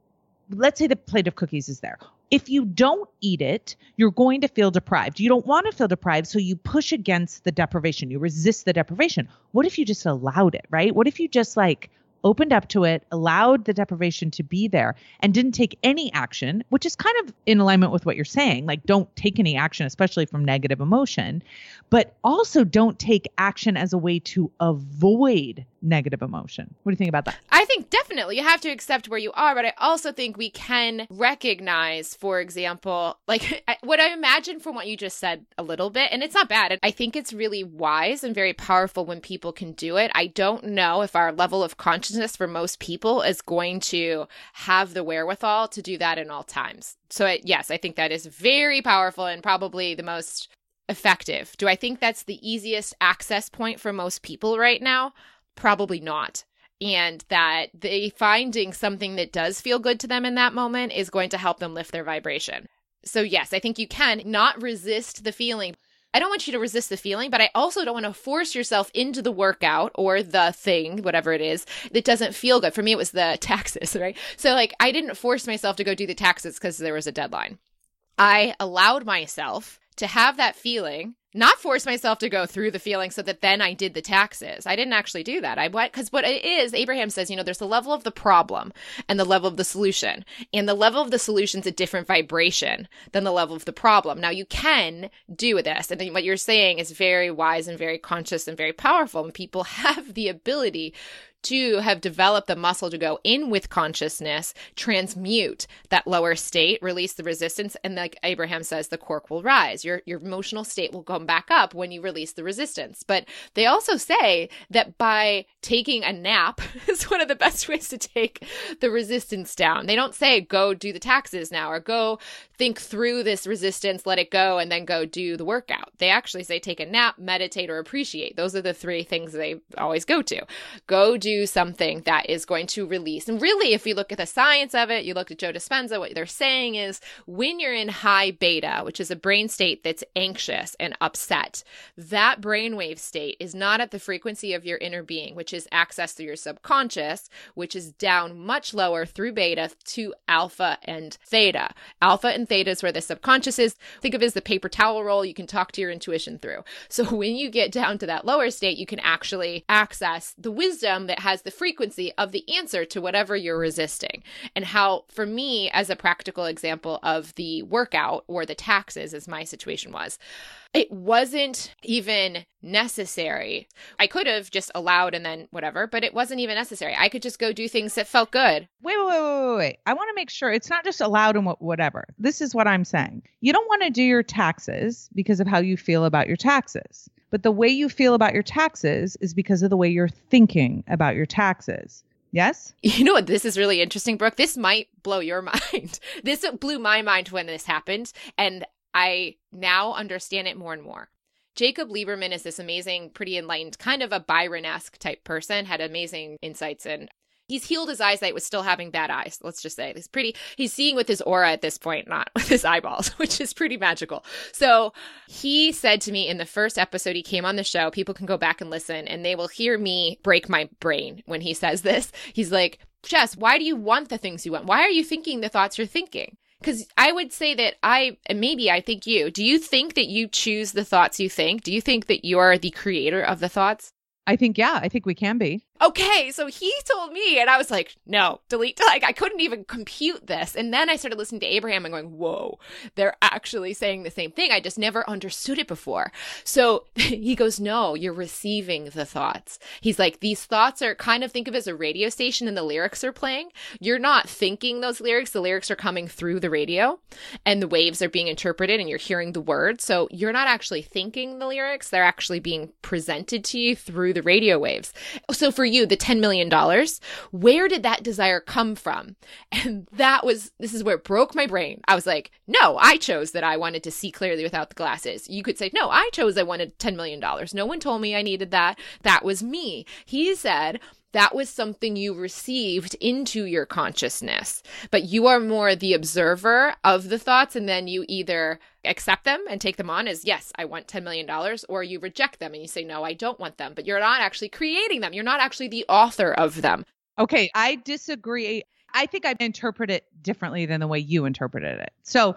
let's say the plate of cookies is there. If you don't eat it, you're going to feel deprived. You don't want to feel deprived, so you push against the deprivation. You resist the deprivation. What if you just allowed it, right? What if you just like opened up to it, allowed the deprivation to be there, and didn't take any action, which is kind of in alignment with what you're saying. Like, don't take any action, especially from negative emotion, but also don't take action as a way to avoid negative emotion. What do you think about that? I think definitely you have to accept where you are, but I also think we can recognize, for example, like what I imagine from what you just said a little bit, and it's not bad. I think it's really wise and very powerful when people can do it. I don't know if our level of consciousness for most people is going to have the wherewithal to do that in all times. So, yes, I think that is very powerful and probably the most effective. Do I think that's the easiest access point for most people right now? probably not and that they finding something that does feel good to them in that moment is going to help them lift their vibration. So yes, I think you can not resist the feeling. I don't want you to resist the feeling, but I also don't want to force yourself into the workout or the thing, whatever it is, that doesn't feel good. For me, it was the taxes, right? So, like, I didn't force myself to go do the taxes because there was a deadline. I allowed myself to have that feeling not force myself to go through the feeling so that then I did the taxes. I didn't actually do that. I went because what it is, Abraham says, you know, there's the level of the problem and the level of the solution. And the level of the solution is a different vibration than the level of the problem. Now you can do this. And what you're saying is very wise and very conscious and very powerful. And people have the ability to have developed the muscle to go in with consciousness, transmute that lower state, release the resistance, and like Abraham says, the cork will rise. Your your emotional state will come back up when you release the resistance. But they also say that by taking a nap is one of the best ways to take the resistance down. They don't say go do the taxes now or go think through this resistance, let it go, and then go do the workout. They actually say take a nap, meditate, or appreciate. Those are the three things they always go to. Go do something that is going to release. And really, if you look at the science of it, you look at Joe Dispenza, what they're saying is when you're in high beta, which is a brain state that's anxious and upset, that brainwave state is not at the frequency of your inner being, which is access through your subconscious, which is down much lower through beta to alpha and theta. Alpha and theta is where the subconscious is. Think of it as the paper towel roll you can talk to your intuition through. So when you get down to that lower state, you can actually access the wisdom that has the frequency of the answer to whatever you're resisting. And how, for me, as a practical example of the workout or the taxes, as my situation was, it wasn't even necessary. I could have just allowed and then whatever, but it wasn't even necessary. I could just go do things that felt good. Wait, wait, wait, wait, wait. I want to make sure it's not just allowed and whatever. This is what I'm saying. You don't want to do your taxes because of how you feel about your taxes. But the way you feel about your taxes is because of the way you're thinking about your taxes. Yes? You know what? This is really interesting, Brooke. This might blow your mind. this blew my mind when this happened. And I now understand it more and more. Jacob Liberman is this amazing, pretty enlightened, kind of a Byron esque type person, had amazing insights and he's healed his eyesight with still having bad eyes. Let's just say he's pretty, he's seeing with his aura at this point, not with his eyeballs, which is pretty magical. So he said to me in the first episode he came on the show, people can go back and listen and they will hear me break my brain when he says this. He's like, Jess, why do you want the things you want? Why are you thinking the thoughts you're thinking? Because I would say that I, and maybe I think you, do you think that you choose the thoughts you think? Do you think that you are the creator of the thoughts? I think, yeah, I think we can be okay, so he told me, and I was like, no, delete. Like, I couldn't even compute this. And then I started listening to Abraham and going, whoa, they're actually saying the same thing. I just never understood it before. So he goes, no, you're receiving the thoughts. He's like, these thoughts are kind of think of as a radio station and the lyrics are playing. You're not thinking those lyrics. The lyrics are coming through the radio and the waves are being interpreted and you're hearing the words. So you're not actually thinking the lyrics. They're actually being presented to you through the radio waves. So for for you the $10 million. Where did that desire come from? And that was, this is where it broke my brain. I was like, no, I chose that I wanted to see clearly without the glasses. You could say, no, I chose I wanted $10 million. No one told me I needed that. That was me. He said, that was something you received into your consciousness. But you are more the observer of the thoughts, and then you either accept them and take them on as, yes, I want $10 million, or you reject them and you say, no, I don't want them. But you're not actually creating them, you're not actually the author of them. Okay, I disagree. I think I interpret it differently than the way you interpreted it. So,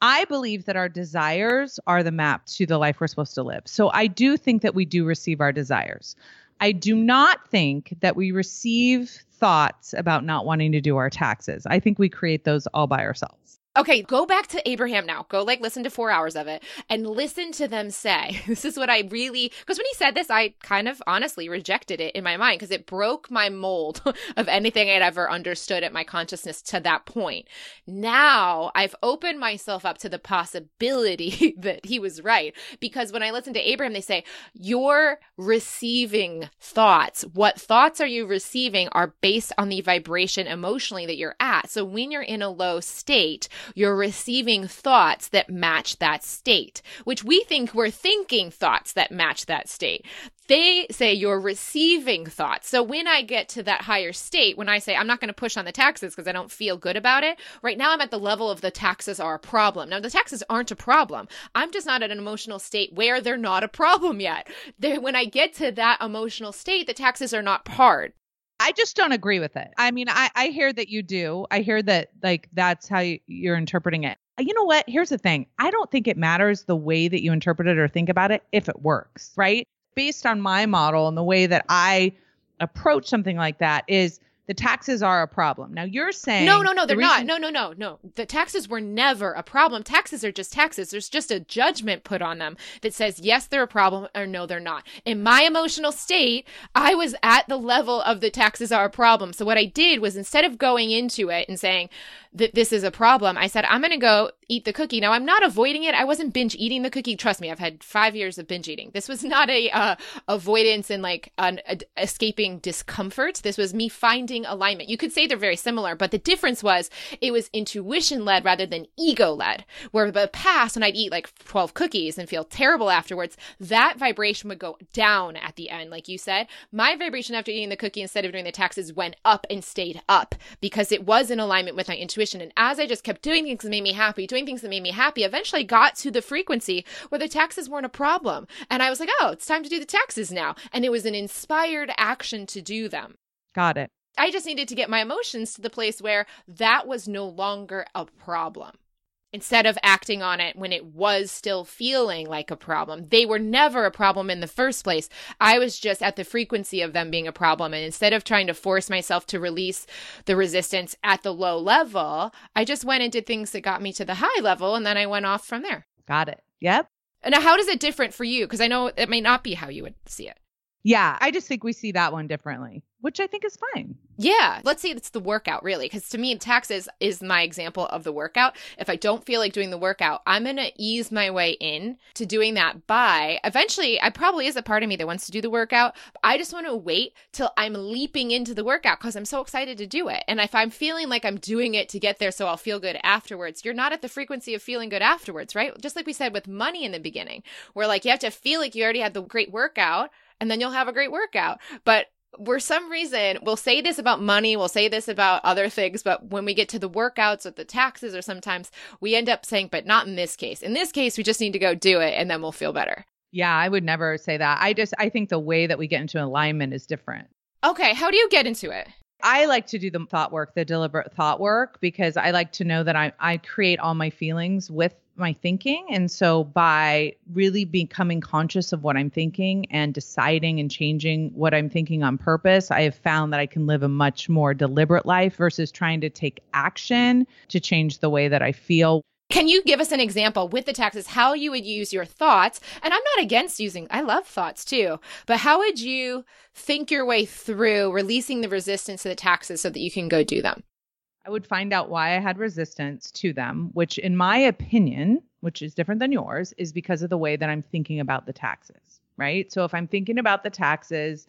I believe that our desires are the map to the life we're supposed to live. So I do think that we do receive our desires. I do not think that we receive thoughts about not wanting to do our taxes. I think we create those all by ourselves. Okay, go back to Abraham now. Go like listen to four hours of it and listen to them say. This is what I really, because when he said this, I kind of honestly rejected it in my mind because it broke my mold of anything I'd ever understood at my consciousness to that point. Now I've opened myself up to the possibility that he was right because when I listen to Abraham, they say, You're receiving thoughts. What thoughts are you receiving are based on the vibration emotionally that you're at. So when you're in a low state, you're receiving thoughts that match that state, which we think we're thinking thoughts that match that state. They say you're receiving thoughts. So when I get to that higher state, when I say I'm not going to push on the taxes because I don't feel good about it, right now I'm at the level of the taxes are a problem. Now the taxes aren't a problem. I'm just not at an emotional state where they're not a problem yet. They're, when I get to that emotional state, the taxes are not hard. I just don't agree with it. I mean, I, I hear that you do. I hear that like that's how you, you're interpreting it. Uh, you know what? Here's the thing. I don't think it matters the way that you interpret it or think about it if it works, right? Based on my model and the way that I approach something like that is the taxes are a problem. Now you're saying No, no, no, they're the reason- not. No, no, no, no. The taxes were never a problem. Taxes are just taxes. There's just a judgment put on them that says yes, they're a problem or no, they're not. In my emotional state, I was at the level of the taxes are a problem. So what I did was instead of going into it and saying that this is a problem, I said I'm going to go eat the cookie. Now I'm not avoiding it. I wasn't binge eating the cookie. Trust me, I've had 5 years of binge eating. This was not a uh, avoidance and like an a, escaping discomfort. This was me finding alignment. You could say they're very similar, but the difference was it was intuition led rather than ego led. Where the past, when I'd eat like 12 cookies and feel terrible afterwards, that vibration would go down at the end, like you said. My vibration after eating the cookie instead of doing the taxes went up and stayed up because it was in alignment with my intuition. And as I just kept doing things that made me happy, doing things that made me happy, eventually got to the frequency where the taxes weren't a problem. And I was like, oh, it's time to do the taxes now. And it was an inspired action to do them. Got it. I just needed to get my emotions to the place where that was no longer a problem. Instead of acting on it when it was still feeling like a problem, they were never a problem in the first place. I was just at the frequency of them being a problem. And instead of trying to force myself to release the resistance at the low level, I just went and did things that got me to the high level. And then I went off from there. Got it. Yep. Now, how does it different for you? Because I know it may not be how you would see it. Yeah, I just think we see that one differently which I think is fine. Yeah. Let's say it's the workout, really. Because to me, taxes is my example of the workout. If I don't feel like doing the workout, I'm going to ease my way in to doing that by eventually, I probably is a part of me that wants to do the workout. I just want to wait till I'm leaping into the workout because I'm so excited to do it. And if I'm feeling like I'm doing it to get there so I'll feel good afterwards, you're not at the frequency of feeling good afterwards, right? Just like we said with money in the beginning, where like you have to feel like you already had the great workout and then you'll have a great workout. But for some reason, we'll say this about money, we'll say this about other things, but when we get to the workouts or the taxes, or sometimes we end up saying, but not in this case. In this case, we just need to go do it and then we'll feel better. Yeah, I would never say that. I just, I think the way that we get into alignment is different. Okay. How do you get into it? I like to do the thought work, the deliberate thought work, because I like to know that I, I create all my feelings with my thinking. And so by really becoming conscious of what I'm thinking and deciding and changing what I'm thinking on purpose, I have found that I can live a much more deliberate life versus trying to take action to change the way that I feel. Can you give us an example with the taxes how you would use your thoughts? And I'm not against using, I love thoughts too, but how would you think your way through releasing the resistance to the taxes so that you can go do them? I would find out why I had resistance to them, which, in my opinion, which is different than yours, is because of the way that I'm thinking about the taxes, right? So if I'm thinking about the taxes,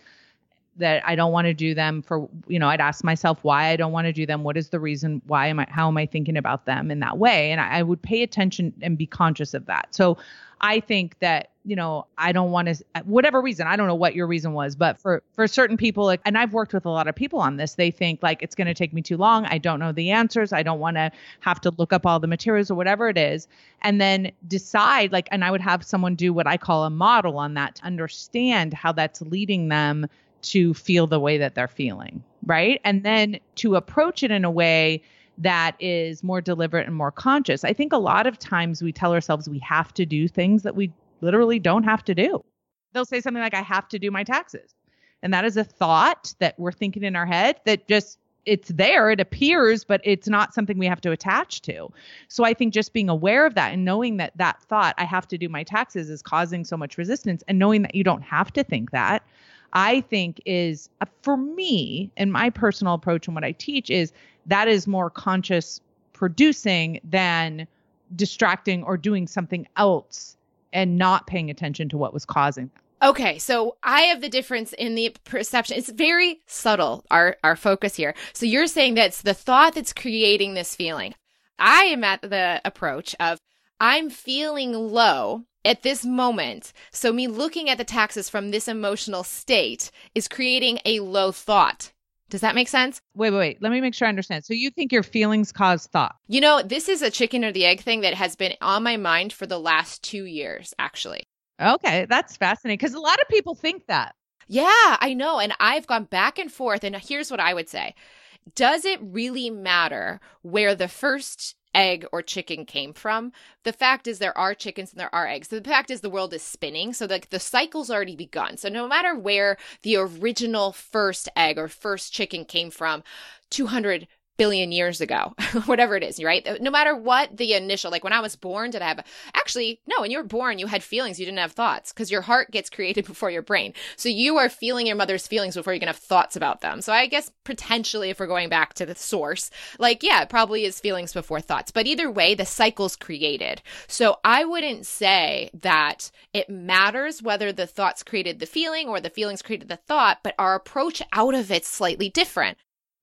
that I don't want to do them for, you know, I'd ask myself why I don't want to do them. What is the reason? Why am I, how am I thinking about them in that way? And I, I would pay attention and be conscious of that. So I think that, you know, I don't want to, whatever reason, I don't know what your reason was, but for, for certain people, like, and I've worked with a lot of people on this, they think like it's going to take me too long. I don't know the answers. I don't want to have to look up all the materials or whatever it is. And then decide, like, and I would have someone do what I call a model on that to understand how that's leading them to feel the way that they're feeling, right? And then to approach it in a way that is more deliberate and more conscious. I think a lot of times we tell ourselves we have to do things that we literally don't have to do. They'll say something like, I have to do my taxes. And that is a thought that we're thinking in our head that just it's there, it appears, but it's not something we have to attach to. So I think just being aware of that and knowing that that thought, I have to do my taxes, is causing so much resistance, and knowing that you don't have to think that, I think is uh, for me and my personal approach and what I teach is that is more conscious producing than distracting or doing something else and not paying attention to what was causing that. Okay, so I have the difference in the perception. It's very subtle, our, our focus here. So you're saying that it's the thought that's creating this feeling. I am at the approach of I'm feeling low at this moment. So me looking at the taxes from this emotional state is creating a low thought. Does that make sense? Wait, wait, wait. Let me make sure I understand. So you think your feelings cause thought? You know, this is a chicken or the egg thing that has been on my mind for the last two years, actually. Okay, that's fascinating because a lot of people think that. Yeah, I know. And I've gone back and forth. And here's what I would say Does it really matter where the first egg or chicken came from. The fact is there are chickens and there are eggs. The fact is the world is spinning, so like the cycle's already begun. So no matter where the original first egg or first chicken came from, 200 billion years ago, whatever it is, right? No matter what the initial, like when I was born, did I have, actually, no, when you were born, you had feelings, you didn't have thoughts because your heart gets created before your brain. So you are feeling your mother's feelings before you can have thoughts about them. So I guess potentially, if we're going back to the source, like, yeah, probably is feelings before thoughts. But either way, the cycle's created. So I wouldn't say that it matters whether the thoughts created the feeling or the feelings created the thought, but our approach out of it's slightly different.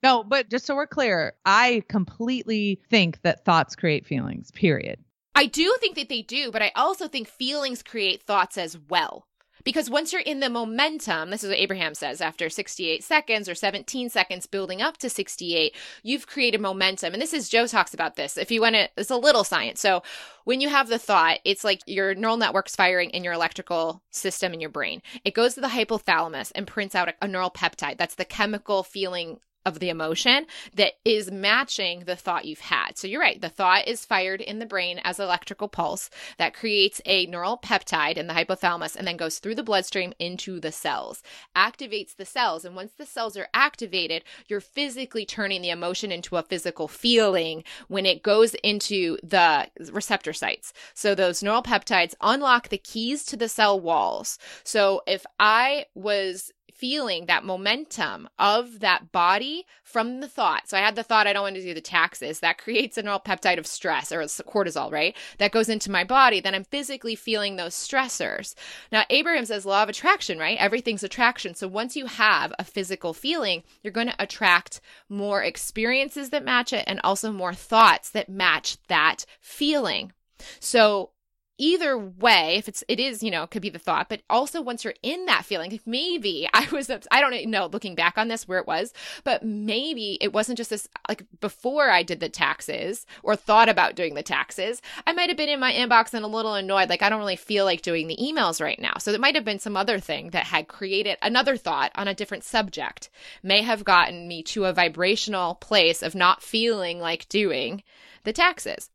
No, but just so we're clear, I completely think that thoughts create feelings, period. I do think that they do, but I also think feelings create thoughts as well. Because once you're in the momentum, this is what Abraham says after 68 seconds or 17 seconds building up to 68, you've created momentum. And this is, Joe talks about this. If you want to, it's a little science. So when you have the thought, it's like your neural networks firing in your electrical system in your brain. It goes to the hypothalamus and prints out a, a neural peptide. That's the chemical feeling of the emotion that is matching the thought you've had. So you're right. The thought is fired in the brain as electrical pulse that creates a neural peptide in the hypothalamus and then goes through the bloodstream into the cells, activates the cells. And once the cells are activated, you're physically turning the emotion into a physical feeling when it goes into the receptor sites. So those neural peptides unlock the keys to the cell walls. So if I was feeling that momentum of that body from the thought. So I had the thought I don't want to do the taxes. That creates a neural peptide of stress or cortisol, right? That goes into my body. Then I'm physically feeling those stressors. Now, Abraham says law of attraction, right? Everything's attraction. So once you have a physical feeling, you're going to attract more experiences that match it and also more thoughts that match that feeling. So either way, if it's it is, you know, could be the thought, but also once you're in that feeling, like maybe I was I don't know looking back on this where it was, but maybe it wasn't just this like before I did the taxes or thought about doing the taxes, I might have been in my inbox and a little annoyed, like I don't really feel like doing the emails right now. So it might have been some other thing that had created another thought on a different subject, may have gotten me to a vibrational place of not feeling like doing the taxes.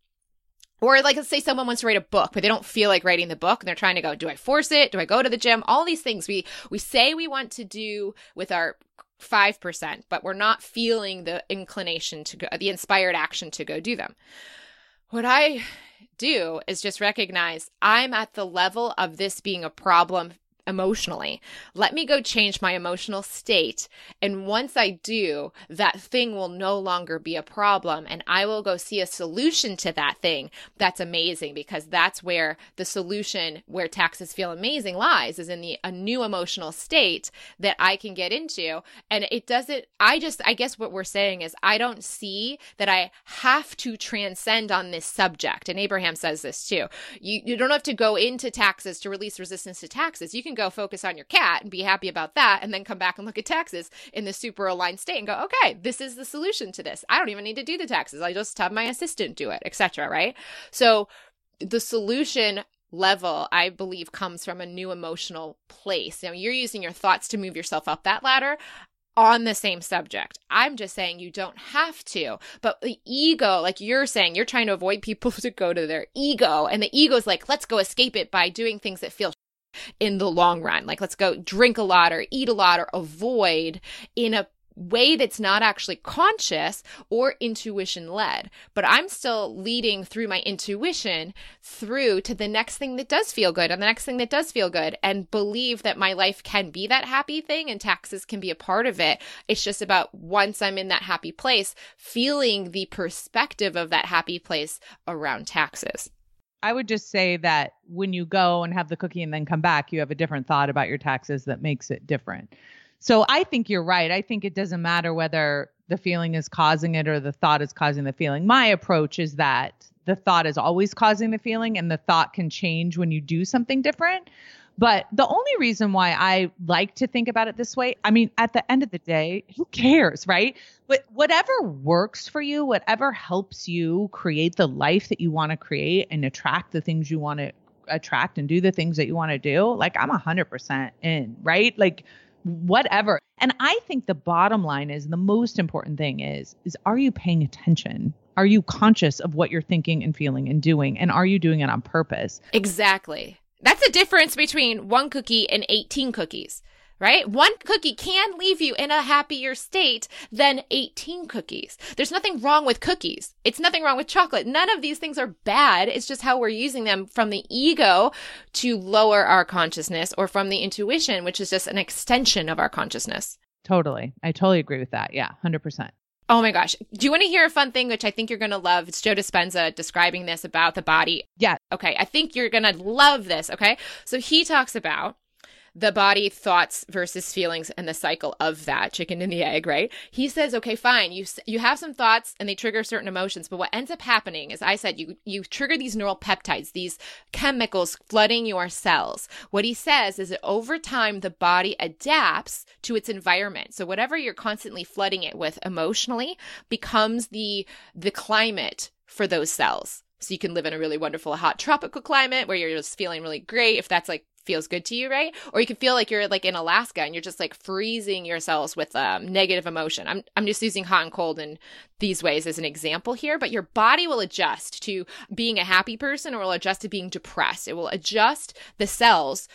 Or like let's say someone wants to write a book, but they don't feel like writing the book and they're trying to go, do I force it? Do I go to the gym? All these things we we say we want to do with our 5%, but we're not feeling the inclination to go the inspired action to go do them. What I do is just recognize I'm at the level of this being a problem emotionally. Let me go change my emotional state. And once I do, that thing will no longer be a problem. And I will go see a solution to that thing. That's amazing because that's where the solution, where taxes feel amazing, lies is in the a new emotional state that I can get into. And it doesn't, I just, I guess what we're saying is I don't see that I have to transcend on this subject. And Abraham says this too. You, you don't have to go into taxes to release resistance to taxes. You can can go focus on your cat and be happy about that and then come back and look at taxes in the super aligned state and go okay this is the solution to this i don't even need to do the taxes i just have my assistant do it etc right so the solution level i believe comes from a new emotional place Now you're using your thoughts to move yourself up that ladder on the same subject. I'm just saying you don't have to. But the ego, like you're saying, you're trying to avoid people to go to their ego. And the ego is like, let's go escape it by doing things that feel in the long run. Like, let's go drink a lot or eat a lot or avoid in a way that's not actually conscious or intuition led. But I'm still leading through my intuition through to the next thing that does feel good and the next thing that does feel good and believe that my life can be that happy thing and taxes can be a part of it. It's just about once I'm in that happy place, feeling the perspective of that happy place around taxes. I would just say that when you go and have the cookie and then come back, you have a different thought about your taxes that makes it different. So I think you're right. I think it doesn't matter whether the feeling is causing it or the thought is causing the feeling. My approach is that the thought is always causing the feeling and the thought can change when you do something different. But the only reason why I like to think about it this way, I mean, at the end of the day, who cares, right? But whatever works for you, whatever helps you create the life that you want to create and attract the things you want to attract and do the things that you want to do, like I'm 100% in, right? Like whatever. And I think the bottom line is the most important thing is is are you paying attention? Are you conscious of what you're thinking and feeling and doing and are you doing it on purpose? Exactly. That's the difference between one cookie and 18 cookies, right? One cookie can leave you in a happier state than 18 cookies. There's nothing wrong with cookies. It's nothing wrong with chocolate. None of these things are bad. It's just how we're using them from the ego to lower our consciousness or from the intuition, which is just an extension of our consciousness. Totally. I totally agree with that. Yeah, 100%. Oh my gosh. Do you want to hear a fun thing, which I think you're going to love? It's Joe Dispenza describing this about the body. Yeah. Okay. I think you're going to love this. Okay. So he talks about the body thoughts versus feelings and the cycle of that chicken and the egg right? He says okay fine you you have some thoughts and they trigger certain emotions but what ends up happening is i said you you trigger these neural peptides these chemicals flooding your cells. What he says is that over time the body adapts to its environment. So whatever you're constantly flooding it with emotionally becomes the the climate for those cells. So you can live in a really wonderful hot tropical climate where you're just feeling really great. If that's like feels good to you, right? Or you can feel like you're like in Alaska and you're just like freezing yourselves with um, negative emotion. I'm I'm just using hot and cold in these ways as an example here, but your body will adjust to being a happy person or will adjust to being depressed. It will adjust the cells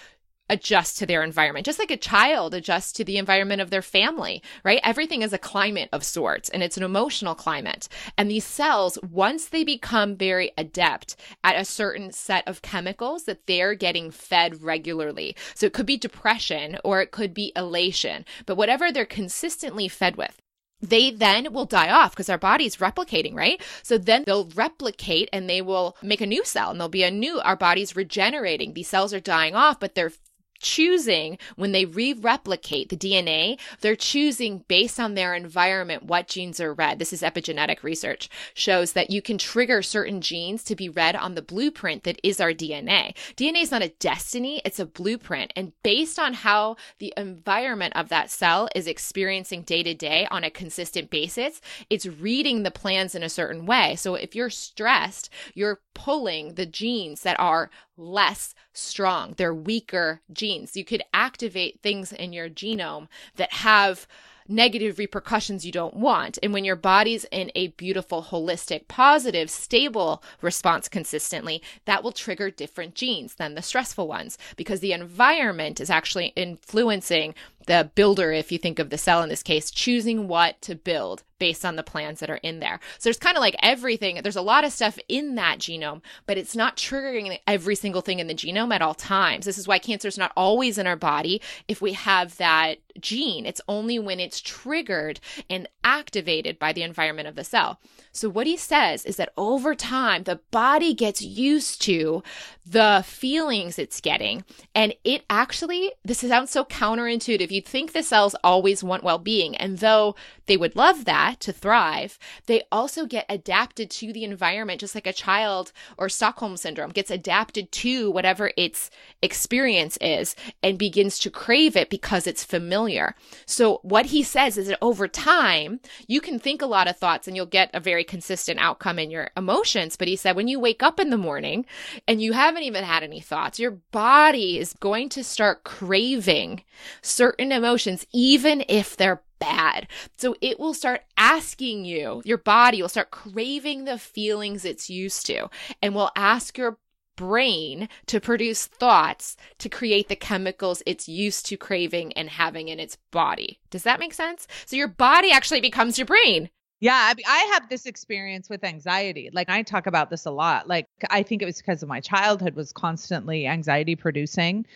adjust to their environment, just like a child adjusts to the environment of their family, right? Everything is a climate of sorts and it's an emotional climate. And these cells, once they become very adept at a certain set of chemicals that they're getting fed regularly. So it could be depression or it could be elation, but whatever they're consistently fed with, they then will die off because our body's replicating, right? So then they'll replicate and they will make a new cell and there'll be a new, our body's regenerating. These cells are dying off, but they're choosing when they re replicate the DNA, they're choosing based on their environment what genes are read. This is epigenetic research, shows that you can trigger certain genes to be read on the blueprint that is our DNA. DNA is not a destiny, it's a blueprint. And based on how the environment of that cell is experiencing day to day on a consistent basis, it's reading the plans in a certain way. So if you're stressed, you're pulling the genes that are less strong. They're weaker genes. You could activate things in your genome that have negative repercussions you don't want. And when your body's in a beautiful, holistic, positive, stable response consistently, that will trigger different genes than the stressful ones because the environment is actually influencing the builder, if you think of the cell in this case, choosing what to build based on the plans that are in there. So there's kind of like everything. There's a lot of stuff in that genome, but it's not triggering every single thing in the genome at all times. This is why cancer is not always in our body if we have that gene. It's only when it's triggered and activated by the environment of the cell. So what he says is that over time, the body gets used to the feelings it's getting. And it actually, this sounds so counterintuitive. You'd think the cells always want well being. And though they would love that to thrive, they also get adapted to the environment, just like a child or Stockholm syndrome gets adapted to whatever its experience is and begins to crave it because it's familiar. So what he says is that over time, you can think a lot of thoughts and you'll get a very consistent outcome in your emotions. But he said when you wake up in the morning and you have haven't even had any thoughts, your body is going to start craving certain emotions, even if they're bad. So it will start asking you, your body will start craving the feelings it's used to and will ask your brain to produce thoughts to create the chemicals it's used to craving and having in its body. Does that make sense? So your body actually becomes your brain. Yeah, I, have this experience with anxiety. Like I talk about this a lot. Like I think it was because of my childhood was constantly anxiety producing.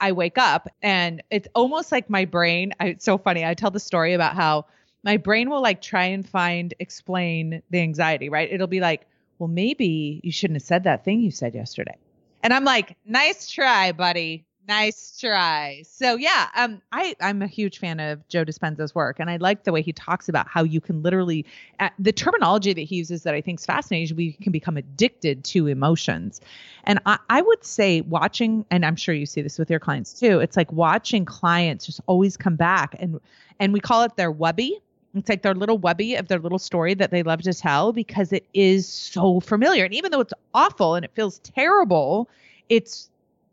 I wake up and it's almost like my brain. I, it's so funny. I tell the story about how my brain will like try and find explain the anxiety. Right? It'll be like, well, maybe you shouldn't have said that thing you said yesterday. And I'm like, nice try, buddy. Nice try. So yeah, um, I I'm a huge fan of Joe Dispenza's work, and I like the way he talks about how you can literally uh, the terminology that he uses that I think is fascinating. We can become addicted to emotions, and I, I would say watching, and I'm sure you see this with your clients too. It's like watching clients just always come back, and and we call it their wubby. It's like their little webby of their little story that they love to tell because it is so familiar, and even though it's awful and it feels terrible, it's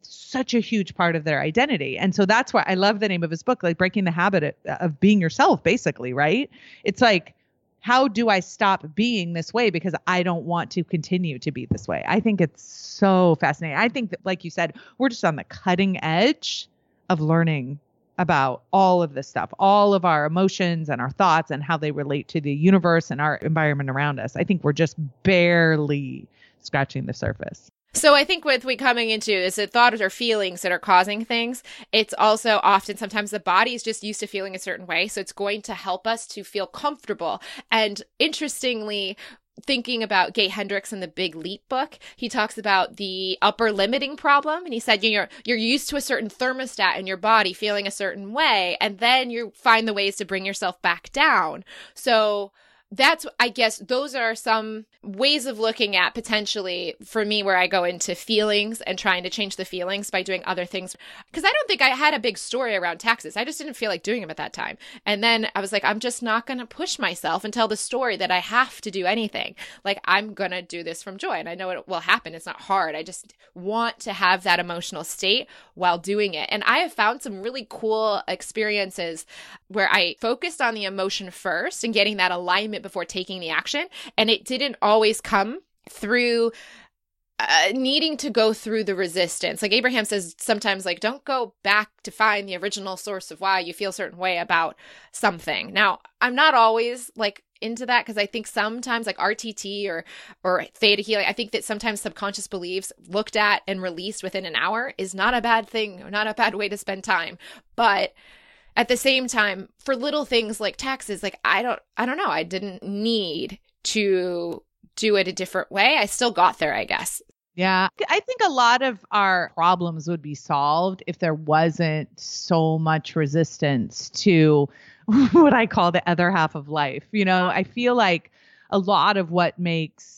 such a huge part of their identity. And so that's why I love the name of his book, like breaking the habit of, being yourself, basically, right? It's like, how do I stop being this way because I don't want to continue to be this way? I think it's so fascinating. I think that, like you said, we're just on the cutting edge of learning about all of this stuff, all of our emotions and our thoughts and how they relate to the universe and our environment around us. I think we're just barely scratching the surface. So I think with we coming into is it thoughts or feelings that are causing things. It's also often sometimes the body is just used to feeling a certain way, so it's going to help us to feel comfortable. And interestingly, thinking about Gay Hendricks in the Big Leap book, he talks about the upper limiting problem, and he said you're you're used to a certain thermostat in your body feeling a certain way, and then you find the ways to bring yourself back down. So that's i guess those are some ways of looking at potentially for me where i go into feelings and trying to change the feelings by doing other things. Because i don't think i had a big story around taxes. I just didn't feel like doing them at that time. And then i was like i'm just not going to push myself and tell the story that i have to do anything. Like i'm going to do this from joy and i know it will happen. It's not hard. I just want to have that emotional state while doing it. And i have found some really cool experiences where i focused on the emotion first and getting that alignment before taking the action. And it didn't always come through uh, needing to go through the resistance. Like Abraham says sometimes like don't go back to find the original source of why you feel a certain way about something. Now, I'm not always like into that because I think sometimes like RTT or or theta healing, I think that sometimes subconscious beliefs looked at and released within an hour is not a bad thing, not a bad way to spend time. But at the same time for little things like taxes like i don't i don't know i didn't need to do it a different way i still got there i guess Yeah. I think a lot of our problems would be solved if there wasn't so much resistance to what I call the other half of life. You know, I feel like a lot of what makes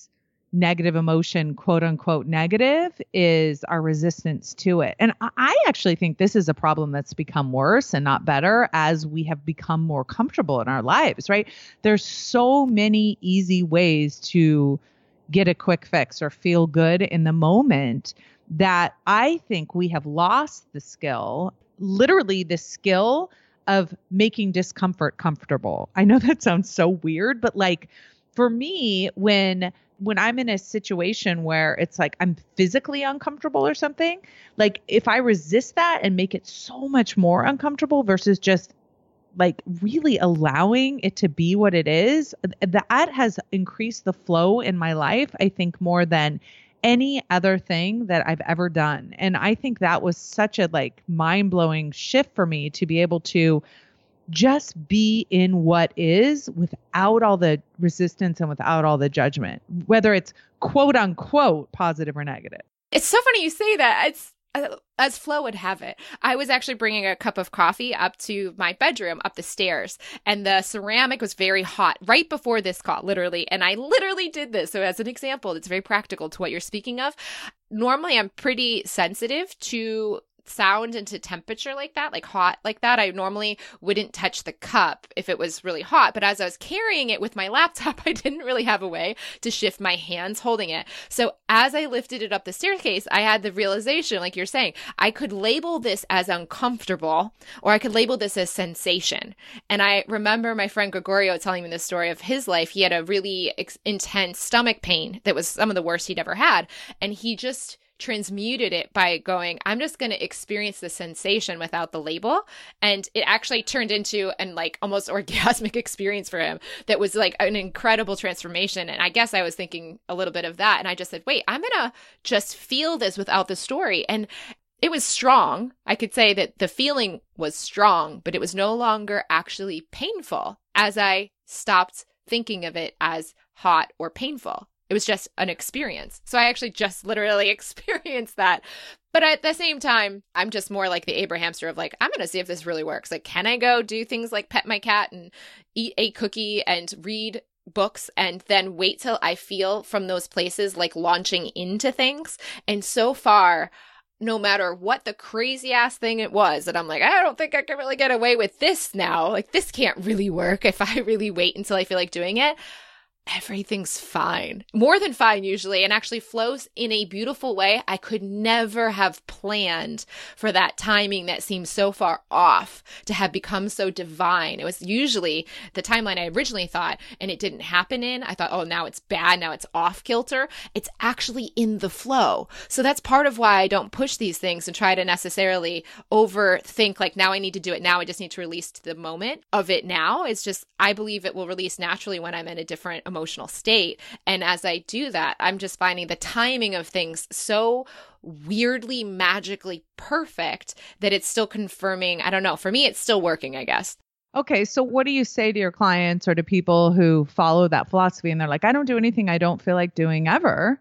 negative emotion, quote unquote, negative is our resistance to it. And I actually think this is a problem that's become worse and not better as we have become more comfortable in our lives, right? There's so many easy ways to get a quick fix or feel good in the moment that I think we have lost the skill, literally the skill of making discomfort comfortable. I know that sounds so weird, but like for me when when I'm in a situation where it's like I'm physically uncomfortable or something, like if I resist that and make it so much more uncomfortable versus just like really allowing it to be what it is, that has increased the flow in my life, I think, more than any other thing that I've ever done. And I think that was such a like mind blowing shift for me to be able to just be in what is without all the resistance and without all the judgment, whether it's quote unquote positive or negative. It's so funny you say that. It's uh, as flow would have it, I was actually bringing a cup of coffee up to my bedroom up the stairs, and the ceramic was very hot right before this call, literally. And I literally did this. So, as an example, it's very practical to what you're speaking of. Normally, I'm pretty sensitive to sound into temperature like that, like hot like that, I normally wouldn't touch the cup if it was really hot. But as I was carrying it with my laptop, I didn't really have a way to shift my hands holding it. So as I lifted it up the staircase, I had the realization, like you're saying, I could label this as uncomfortable or I could label this as sensation. And I remember my friend Gregorio telling me the story of his life. He had a really ex- intense stomach pain that was some of the worst he'd ever had. And he just, transmuted it by going, I'm just going to experience the sensation without the label. And it actually turned into an like almost orgasmic experience for him that was like an incredible transformation. And I guess I was thinking a little bit of that. And I just said, wait, I'm going to just feel this without the story. And it was strong. I could say that the feeling was strong, but it was no longer actually painful as I stopped thinking of it as hot or painful. It was just an experience. So I actually just literally experienced that. But at the same time, I'm just more like the Abrahamster of like, I'm going to see if this really works. Like, can I go do things like pet my cat and eat a cookie and read books and then wait till I feel from those places like launching into things? And so far, no matter what the crazy ass thing it was that I'm like, I don't think I can really get away with this now. Like, this can't really work if I really wait until I feel like doing it everything's fine. More than fine, usually, and actually flows in a beautiful way. I could never have planned for that timing that seems so far off to have become so divine. It was usually the timeline I originally thought, and it didn't happen in. I thought, oh, now it's bad. Now it's off kilter. It's actually in the flow. So that's part of why I don't push these things and try to necessarily overthink, like, now I need to do it. Now I just need to release to the moment of it now. It's just, I believe it will release naturally when I'm in a different emotional emotional state. And as I do that, I'm just finding the timing of things so weirdly, magically perfect that it's still confirming. I don't know. For me, it's still working, I guess. Okay, so what do you say to your clients or to people who follow that philosophy and they're like, I don't do anything I don't feel like doing ever,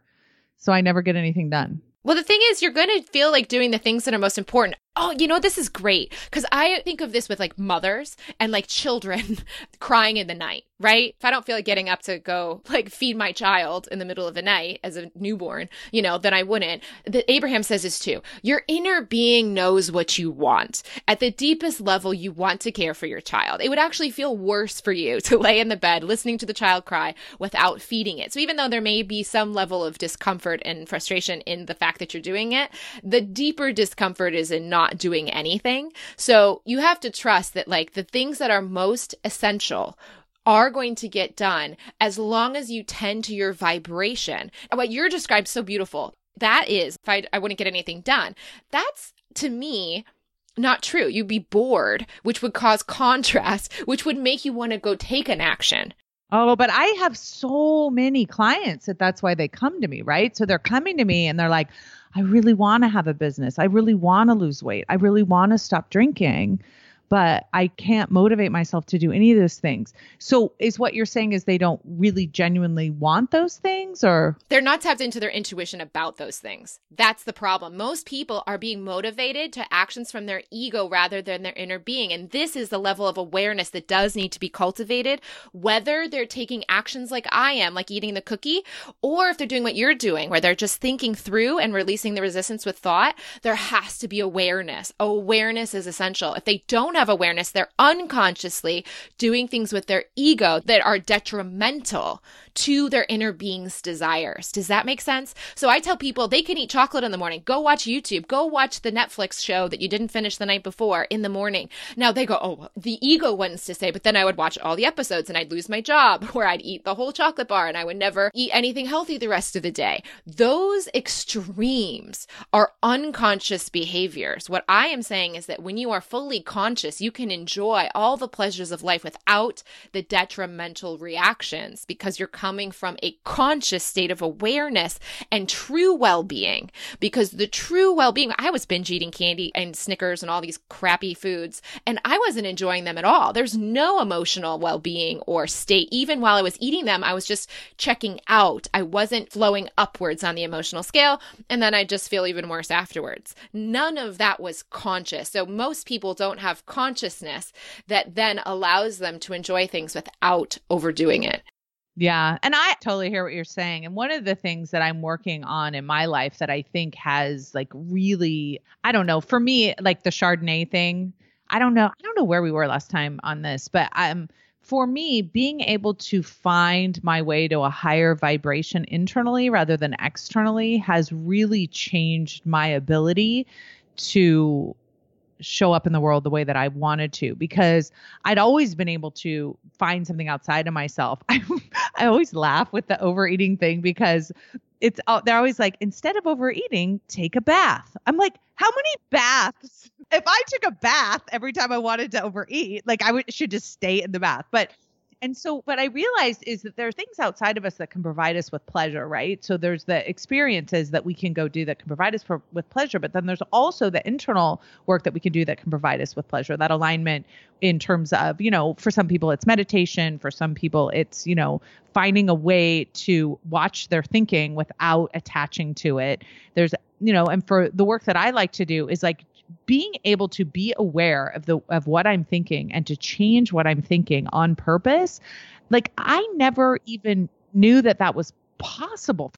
so I never get anything done? Well, the thing is, you're going to feel like doing the things that are most important. Oh, you know, this is great because I think of this with like mothers and like children crying in the night, right? If I don't feel like getting up to go like feed my child in the middle of the night as a newborn, you know, then I wouldn't. The Abraham says this too. Your inner being knows what you want. At the deepest level, you want to care for your child. It would actually feel worse for you to lay in the bed listening to the child cry without feeding it. So even though there may be some level of discomfort and frustration in the fact that you're doing it, the deeper discomfort is in not not doing anything. So you have to trust that like the things that are most essential are going to get done as long as you tend to your vibration. And what you're described so beautiful. That is, if I, I wouldn't get anything done. That's to me not true. You'd be bored, which would cause contrast, which would make you want to go take an action. Oh, but I have so many clients that that's why they come to me, right? So they're coming to me and they're like, I really want to have a business. I really want to lose weight. I really want to stop drinking. But I can't motivate myself to do any of those things. So is what you're saying is they don't really genuinely want those things or they're not tapped into their intuition about those things. That's the problem. Most people are being motivated to actions from their ego rather than their inner being. And this is the level of awareness that does need to be cultivated, whether they're taking actions like I am, like eating the cookie, or if they're doing what you're doing, where they're just thinking through and releasing the resistance with thought, there has to be awareness. Awareness is essential. If they don't have awareness, they're unconsciously doing things with their ego that are detrimental to their inner being's desires. Does that make sense? So I tell people they can eat chocolate in the morning. Go watch YouTube. Go watch the Netflix show that you didn't finish the night before in the morning. Now they go, oh, the ego wants to say, but then I would watch all the episodes and I'd lose my job where I'd eat the whole chocolate bar and I would never eat anything healthy the rest of the day. Those extremes are unconscious behaviors. What I am saying is that when you are fully conscious, you can enjoy all the pleasures of life without the detrimental reactions because you're coming from a conscious state of awareness and true well being. Because the true well being, I was binge eating candy and Snickers and all these crappy foods, and I wasn't enjoying them at all. There's no emotional well being or state. Even while I was eating them, I was just checking out. I wasn't flowing upwards on the emotional scale, and then I just feel even worse afterwards. None of that was conscious. So most people don't have consciousness that then allows them to enjoy things without overdoing it. Yeah. And I totally hear what you're saying. And one of the things that I'm working on in my life that I think has like really, I don't know, for me, like the Chardonnay thing, I don't know. I don't know where we were last time on this, but um for me, being able to find my way to a higher vibration internally rather than externally has really changed my ability to show up in the world the way that I wanted to because I'd always been able to find something outside of myself. I I always laugh with the overeating thing because it's they're always like instead of overeating, take a bath. I'm like, how many baths? If I took a bath every time I wanted to overeat, like I should just stay in the bath. But and so what I realized is that there are things outside of us that can provide us with pleasure, right? So there's the experiences that we can go do that can provide us for, with pleasure, but then there's also the internal work that we can do that can provide us with pleasure. That alignment in terms of, you know, for some people it's meditation, for some people it's, you know, finding a way to watch their thinking without attaching to it. There's, you know, and for the work that I like to do is like being able to be aware of the of what I'm thinking and to change what I'm thinking on purpose, like I never even knew that that was possible.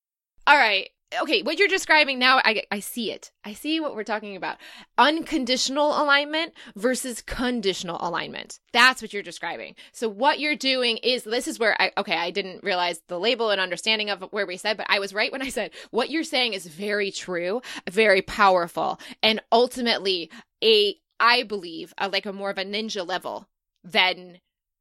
All right okay, what you're describing now, I, I see it. I see what we're talking about. Unconditional alignment versus conditional alignment. That's what you're describing. So what you're doing is this is where I, okay, I didn't realize the label and understanding of where we said, but I was right when I said what you're saying is very true, very powerful, and ultimately a, I believe, a, like a more of a ninja level than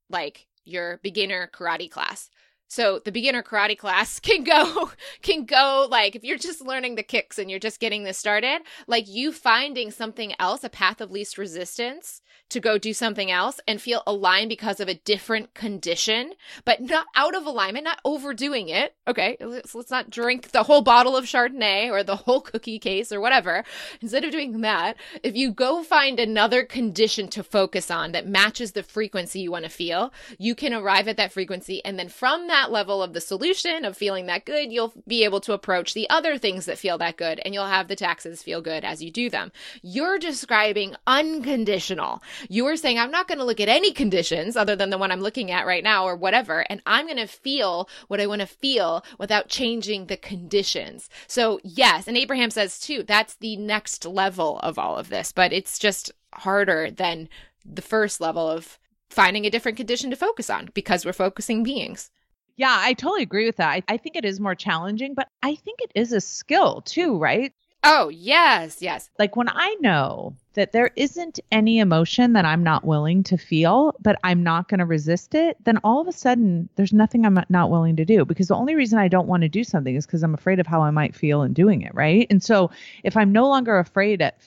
like your beginner karate class. So the beginner karate class can go can go like if you're just learning the kicks and you're just getting this started, like you finding something else, a path of least resistance to go do something else and feel aligned because of a different condition, but not out of alignment, not overdoing it. Okay, let's, let's not drink the whole bottle of Chardonnay or the whole cookie case or whatever. Instead of doing that, if you go find another condition to focus on that matches the frequency you want to feel, you can arrive at that frequency. And then from that level of the solution of feeling that good, you'll be able to approach the other things that feel that good and you'll have the taxes feel good as you do them. You're describing unconditional. You are saying, I'm not going to look at any conditions other than the one I'm looking at right now or whatever. And I'm going to feel what I want to feel without changing the conditions. So, yes. And Abraham says too, that's the next level of all of this, but it's just harder than the first level of finding a different condition to focus on because we're focusing beings. Yeah, I totally agree with that. I, I, think it is more challenging, but I think it is a skill too, right? Oh, yes, yes. Like when I know that there isn't any emotion that I'm not willing to feel, but I'm not going to resist it, then all of a sudden there's nothing I'm not willing to do because the only reason I don't want to do something is because I'm afraid of how I might feel in doing it, right? And so if I'm no longer afraid at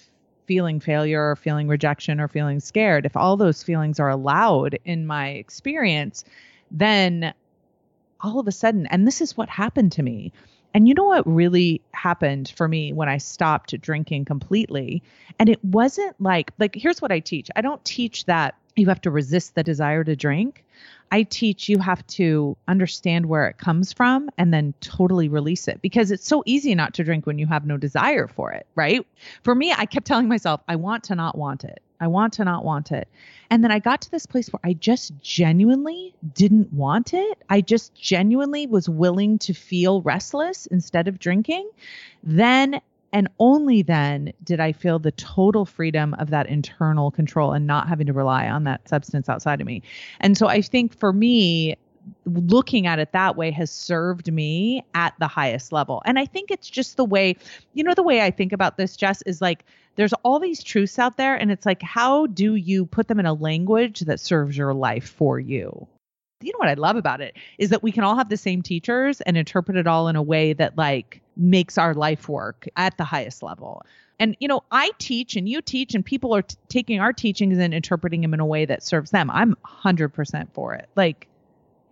feeling failure or feeling rejection or feeling scared, if all those feelings are allowed in my experience, then all of a sudden, and this is what happened to me. And you know what really happened for me when I stopped drinking completely? And it wasn't like, like, here's what I teach I don't teach that you have to resist the desire to drink. I teach you have to understand where it comes from and then totally release it because it's so easy not to drink when you have no desire for it, right? For me, I kept telling myself, I want to not want it. I want to not want it. And then I got to this place where I just genuinely didn't want it. I just genuinely was willing to feel restless instead of drinking. Then and only then did I feel the total freedom of that internal control and not having to rely on that substance outside of me. And so I think for me, looking at it that way has served me at the highest level. And I think it's just the way, you know, the way I think about this, Jess, is like there's all these truths out there, and it's like, how do you put them in a language that serves your life for you? You know what I love about it is that we can all have the same teachers and interpret it all in a way that like makes our life work at the highest level. And you know, I teach and you teach, and people are t- taking our teachings and interpreting them in a way that serves them. I'm 100% for it. Like,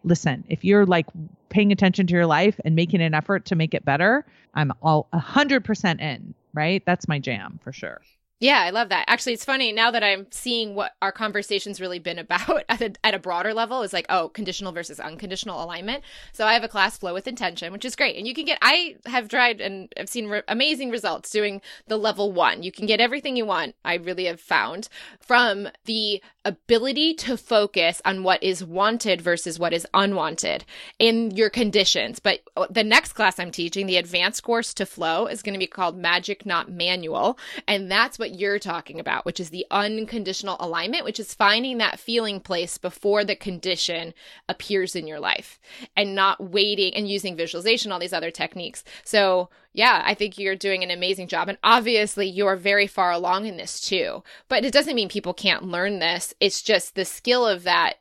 listen, if you're like paying attention to your life and making an effort to make it better, I'm all 100% in, right? That's my jam for sure. Yeah, I love that. Actually, it's funny now that I'm seeing what our conversation's really been about at a, at a broader level is like, oh, conditional versus unconditional alignment. So I have a class flow with intention, which is great. And you can get, I have tried and I've seen re- amazing results doing the level one. You can get everything you want. I really have found from the ability to focus on what is wanted versus what is unwanted in your conditions. But the next class I'm teaching, the advanced course to flow, is going to be called Magic Not Manual. And that's what you're talking about, which is the unconditional alignment, which is finding that feeling place before the condition appears in your life and not waiting and using visualization, all these other techniques. So, yeah, I think you're doing an amazing job. And obviously, you're very far along in this too. But it doesn't mean people can't learn this. It's just the skill of that,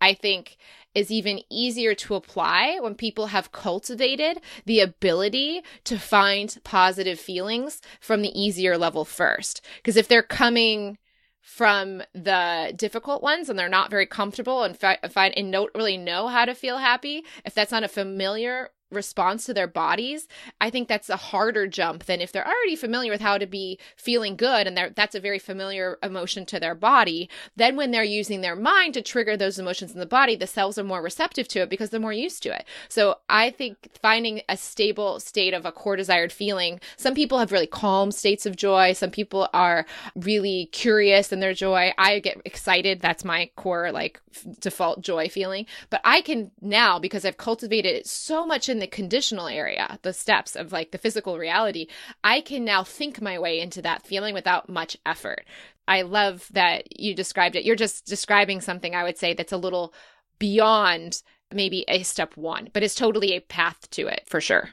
I think, is even easier to apply when people have cultivated the ability to find positive feelings from the easier level first. Because if they're coming from the difficult ones and they're not very comfortable and fi- find and don't really know how to feel happy, if that's not a familiar response to their bodies i think that's a harder jump than if they're already familiar with how to be feeling good and that's a very familiar emotion to their body. Then when they're using their mind to trigger those emotions in the body the cells are more receptive to it because they're more used to it. So i think finding a stable state of a core desired feeling some people have really calm states of joy. Some people are really curious in their joy. I get excited. That's my core like default joy feeling. But i can now because i've cultivated it so much in in the conditional area, the steps of like the physical reality, I can now think my way into that feeling without much effort. I love that you described it. You're just describing something I would say that's a little beyond maybe a step one, but it's totally a path to it for sure.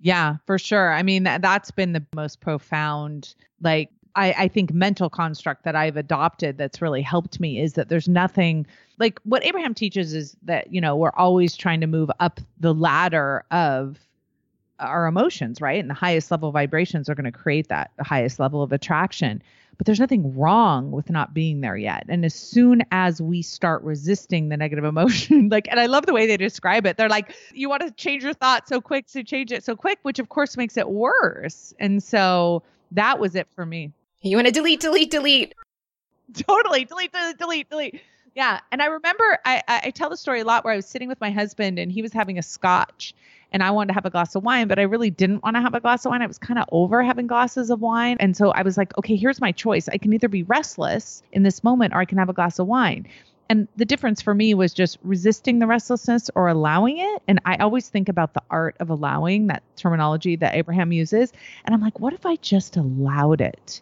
Yeah, for sure. I mean, that, that's been the most profound, like, I, I think mental construct that I've adopted that's really helped me is that there's nothing like what Abraham teaches is that, you know, we're always trying to move up the ladder of our emotions, right? And the highest level vibrations are going to create that highest level of attraction. But there's nothing wrong with not being there yet. And as soon as we start resisting the negative emotion, like, and I love the way they describe it. They're like, you want to change your thought so quick, so change it so quick, which of course makes it worse. And so that was it for me. You want to delete, delete, delete. Totally. Delete, delete, delete, delete. Yeah. And I remember I, I tell the story a lot where I was sitting with my husband and he was having a scotch and I wanted to have a glass of wine, but I really didn't want to have a glass of wine. I was kind of over having glasses of wine. And so I was like, okay, here's my choice. I can either be restless in this moment or I can have a glass of wine. And the difference for me was just resisting the restlessness or allowing it. And I always think about the art of allowing that terminology that Abraham uses. And I'm like, what if I just allowed it?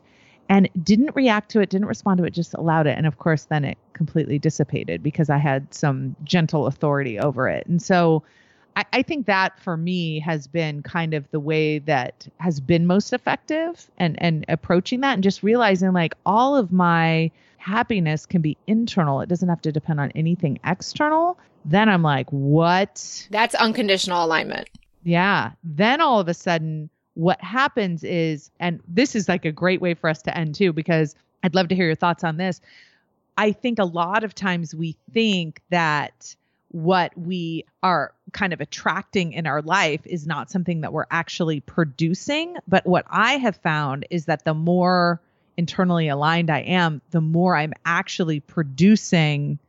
And didn't react to it, didn't respond to it, just allowed it. And of course, then it completely dissipated because I had some gentle authority over it. And so I, I, think that for me has been kind of the way that has been most effective and, and approaching that and just realizing like all of my happiness can be internal. It doesn't have to depend on anything external. Then I'm like, what? That's unconditional alignment. Yeah. Then all of a sudden, what happens is, and this is like a great way for us to end too, because I'd love to hear your thoughts on this. I think a lot of times we think that what we are kind of attracting in our life is not something that we're actually producing. But what I have found is that the more internally aligned I am, the more I'm actually producing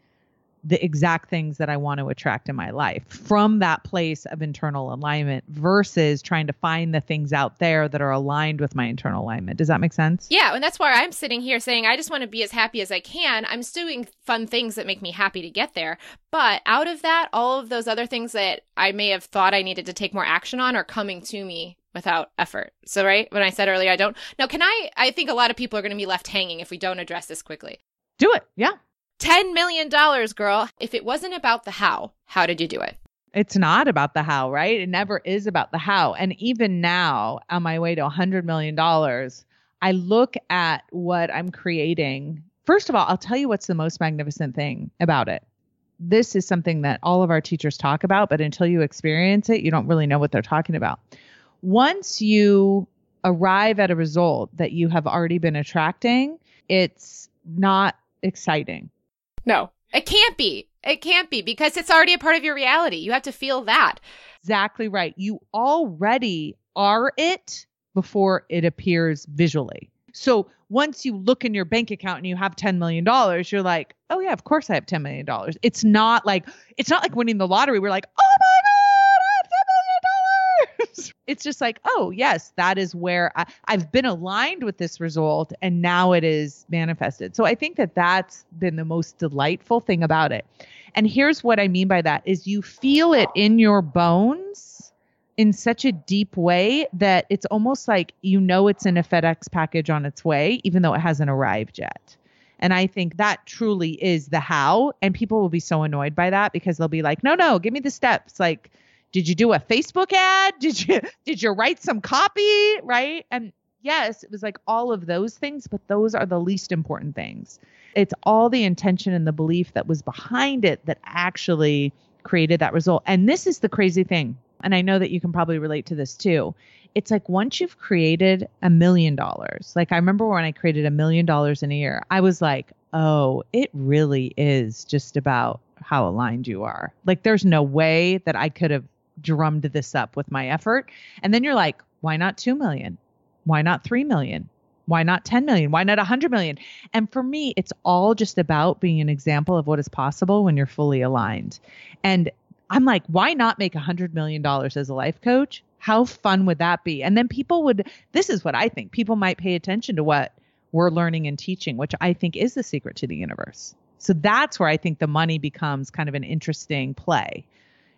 the exact things that I want to attract in my life from that place of internal alignment versus trying to find the things out there that are aligned with my internal alignment. Does that make sense? Yeah. And that's why I'm sitting here saying, I just want to be as happy as I can. I'm doing fun things that make me happy to get there. But out of that, all of those other things that I may have thought I needed to take more action on are coming to me without effort. So, right, when I said earlier, I don't. Now, can I? I think a lot of people are going to be left hanging if we don't address this quickly. Do it. Yeah. $10 million, girl. If it wasn't about the how, how did you do it? It's not about the how, right? It never is about the how. And even now, on my way to $100 million, I look at what I'm creating. First of all, I'll tell you what's the most magnificent thing about it. This is something that all of our teachers talk about, but until you experience it, you don't really know what they're talking about. Once you arrive at a result that you have already been attracting, it's not exciting no, it can't be. It can't be because it's already a part of your reality. You have to feel that. Exactly right. You already are it before it appears visually. So once you look in your bank account and you have $10 million, you're like, oh yeah, of course I have $10 million. It's not like, it's not like winning the lottery. We're like, oh my it's just like, oh, yes, that is where I, I've been aligned with this result and now it is manifested. So I think that that's been the most delightful thing about it. And here's what I mean by that is you feel it in your bones in such a deep way that it's almost like you know it's in a FedEx package on its way, even though it hasn't arrived yet. And I think that truly is the how. And people will be so annoyed by that because they'll be like, no, no, give me the steps. Like, did you do a Facebook ad? Did you did you write some copy, right? And yes, it was like all of those things, but those are the least important things. It's all the intention and the belief that was behind it that actually created that result. And this is the crazy thing. And I know that you can probably relate to this too. It's like once you've created a million dollars, like I remember when I created a million dollars in a year, I was like, oh, it really is just about how aligned you are. Like there's no way that I could have drummed this up with my effort. And then you're like, why not 2 million? Why not 3 million? Why not 10 million? Why not 100 million? And for me, it's all just about being an example of what is possible when you're fully aligned. And I'm like, why not make $100 million as a life coach? How fun would that be? And then people would, this is what I think, people might pay attention to what we're learning and teaching, which I think is the secret to the universe. So that's where I think the money becomes kind of an interesting play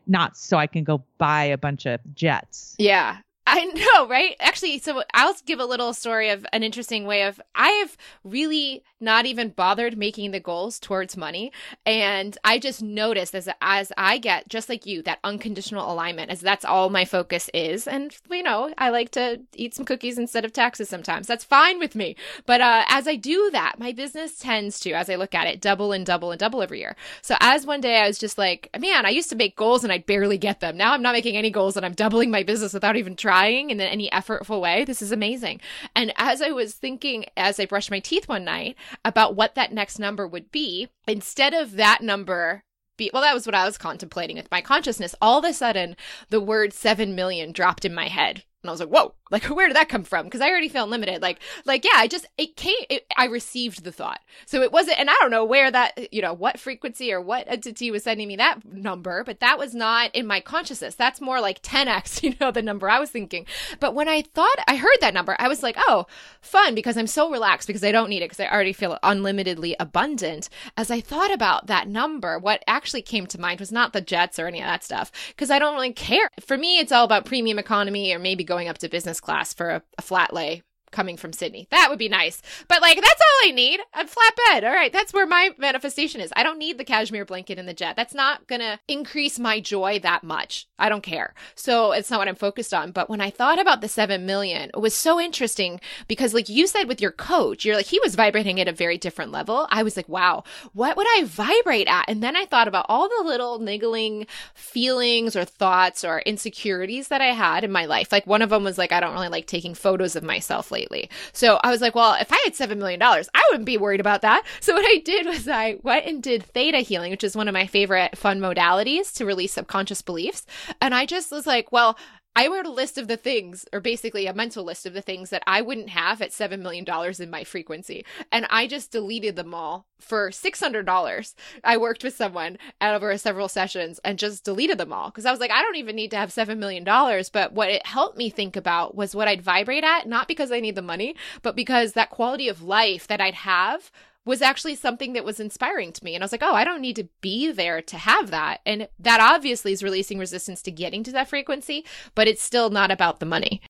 not so I can go buy a bunch of jets. Yeah. I know, right? Actually, so I'll give a little story of an interesting way of I have really not even bothered making the goals towards money. And I just noticed as as I get just like you that unconditional alignment as that's all my focus is. And you know, I like to eat some cookies instead of taxes sometimes. That's fine with me. But uh, as I do that, my business tends to, as I look at it, double and double and double every year. So as one day I was just like, man, I used to make goals and I'd barely get them. Now I'm not making any goals and I'm doubling my business without even trying in any effortful way. This is amazing. And as I was thinking as I brushed my teeth one night, about what that next number would be, instead of that number be, well, that was what I was contemplating with my consciousness. All of a sudden, the word 7 million dropped in my head. And I was like, whoa, like where did that come from? Because I already feel limited. Like, like, yeah, I just, it came, it, I received the thought. So it wasn't, and I don't know where that, you know, what frequency or what entity was sending me that number, but that was not in my consciousness. That's more like 10x, you know, the number I was thinking. But when I thought I heard that number, I was like, oh, fun, because I'm so relaxed because I don't need it because I already feel unlimitedly abundant. As I thought about that number, what actually came to mind was not the jets or any of that stuff because I don't really care. For me, it's all about premium economy or maybe going up to business class for a, a flat lay coming from Sydney. That would be nice. But like that's all I need. A flat bed. All right, that's where my manifestation is. I don't need the cashmere blanket in the jet. That's not going to increase my joy that much. I don't care. So it's not what I'm focused on. But when I thought about the 7 million, it was so interesting because like you said with your coach, you're like he was vibrating at a very different level. I was like, "Wow, what would I vibrate at?" And then I thought about all the little niggling feelings or thoughts or insecurities that I had in my life. Like one of them was like I don't really like taking photos of myself lately. So I was like, well, if I had $7 million, I wouldn't be worried about that. So what I did was I went and did theta healing, which is one of my favorite fun modalities to release subconscious beliefs. And I just was like, well, I wrote a list of the things, or basically a mental list of the things that I wouldn't have at $7 million in my frequency. And I just deleted them all for $600. I worked with someone over several sessions and just deleted them all because I was like, I don't even need to have $7 million. But what it helped me think about was what I'd vibrate at, not because I need the money, but because that quality of life that I'd have was actually something that was inspiring to me. And I was like, oh, I don't need to be there to have that. And that obviously is releasing resistance to getting to that frequency, but it's still not about the money.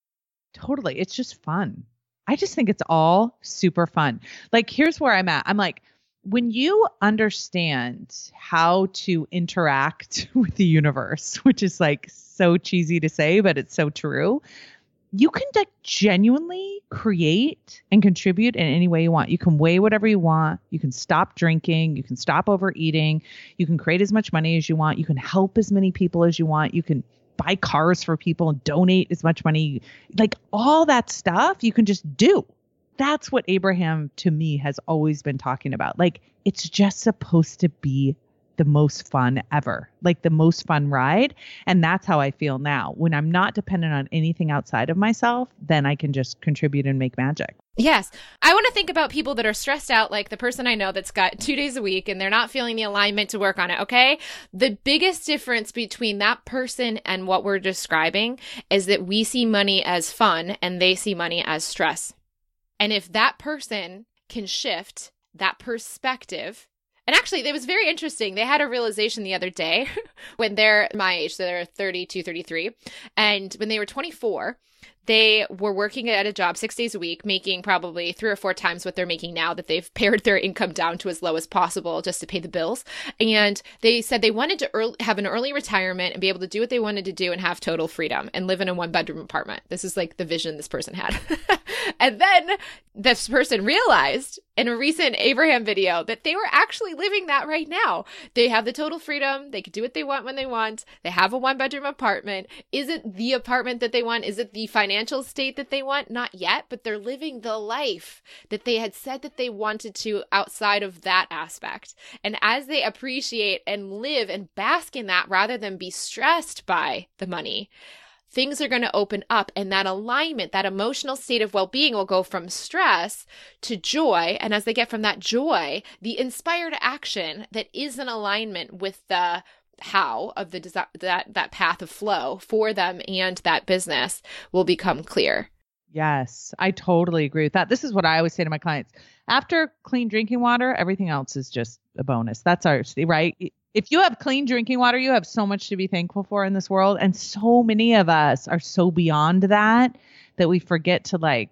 Totally. It's just fun. I just think it's all super fun. Like, here's where I'm at. I'm like, when you understand how to interact with the universe, which is like so cheesy to say, but it's so true, you can like genuinely create and contribute in any way you want. You can weigh whatever you want. You can stop drinking. You can stop overeating. You can create as much money as you want. You can help as many people as you want. You can buy cars for people and donate as much money. Like all that stuff you can just do. That's what Abraham to me has always been talking about. Like it's just supposed to be the most fun ever, like the most fun ride. And that's how I feel now. When I'm not dependent on anything outside of myself, then I can just contribute and make magic. Yes. I want to think about people that are stressed out, like the person I know that's got two days a week and they're not feeling the alignment to work on it. Okay. The biggest difference between that person and what we're describing is that we see money as fun and they see money as stress. And if that person can shift that perspective and actually, it was very interesting. They had a realization the other day when they're my age, so they're 32, 33. And when they were 24, they were working at a job six days a week, making probably three or four times what they're making now that they've pared their income down to as low as possible just to pay the bills. And they said they wanted to early, have an early retirement and be able to do what they wanted to do and have total freedom and live in a one bedroom apartment. This is like the vision this person had. and then this person realized in a recent Abraham video that they were actually living that right now. They have the total freedom. They can do what they want when they want. They have a one bedroom apartment. Is it the apartment that they want? Is it the financial state that they want? Not yet, but they're living the life that they had said that they wanted to outside of that aspect. And as they appreciate and live and bask in that rather than be stressed by the money, things are going to open up and that alignment, that emotional state of well-being will go from stress to joy. And as they get from that joy, the inspired action that is in alignment with the how of the desi- that that path of flow for them and that business will become clear. Yes, I totally agree with that. This is what I always say to my clients. After clean drinking water, everything else is just a bonus. That's our right if you have clean drinking water, you have so much to be thankful for in this world. And so many of us are so beyond that that we forget to like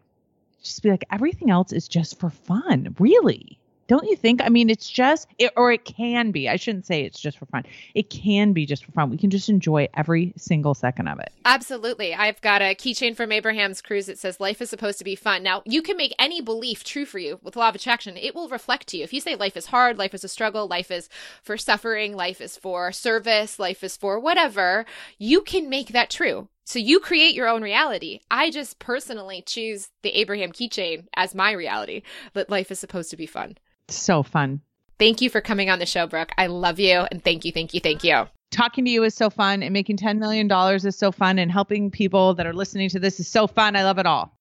just be like, everything else is just for fun, really. Don't you think? I mean, it's just, it, or it can be. I shouldn't say it's just for fun. It can be just for fun. We can just enjoy every single second of it. Absolutely. I've got a keychain from Abraham's Cruise that says life is supposed to be fun. Now, you can make any belief true for you with law of attraction. It will reflect to you. If you say life is hard, life is a struggle, life is for suffering, life is for service, life is for whatever, you can make that true. So you create your own reality. I just personally choose the Abraham keychain as my reality, that life is supposed to be fun. So fun. Thank you for coming on the show, Brooke. I love you and thank you, thank you, thank you. Talking to you is so fun and making $10 million is so fun and helping people that are listening to this is so fun. I love it all.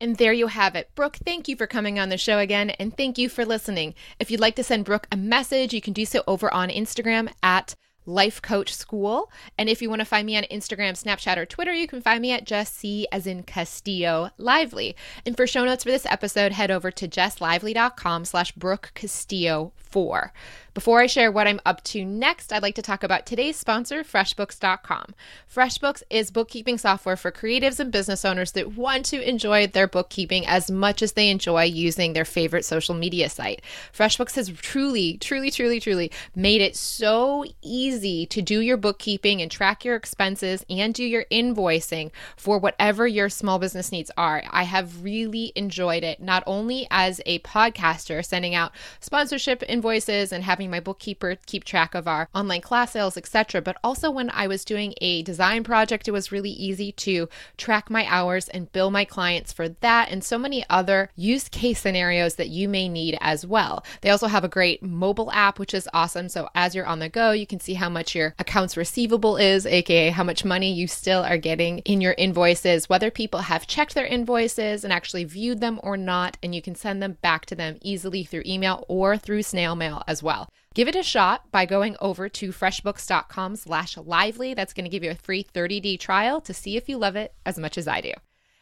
And there you have it. Brooke, thank you for coming on the show again, and thank you for listening. If you'd like to send Brooke a message, you can do so over on Instagram at Life Coach School. And if you want to find me on Instagram, Snapchat, or Twitter, you can find me at Jess C as in Castillo Lively. And for show notes for this episode, head over to jesslively.com slash Brooke Castillo 4. Before I share what I'm up to next, I'd like to talk about today's sponsor, FreshBooks.com. FreshBooks is bookkeeping software for creatives and business owners that want to enjoy their bookkeeping as much as they enjoy using their favorite social media site. FreshBooks has truly, truly, truly, truly made it so easy to do your bookkeeping and track your expenses and do your invoicing for whatever your small business needs are. I have really enjoyed it, not only as a podcaster sending out sponsorship and invoices and having my bookkeeper keep track of our online class sales, etc. But also when I was doing a design project, it was really easy to track my hours and bill my clients for that and so many other use case scenarios that you may need as well. They also have a great mobile app, which is awesome. So as you're on the go, you can see how much your accounts receivable is, aka how much money you still are getting in your invoices, whether people have checked their invoices and actually viewed them or not, and you can send them back to them easily through email or through snail mail as well. Give it a shot by going over to freshbooks.com slash lively. That's going to give you a free 30-day trial to see if you love it as much as I do.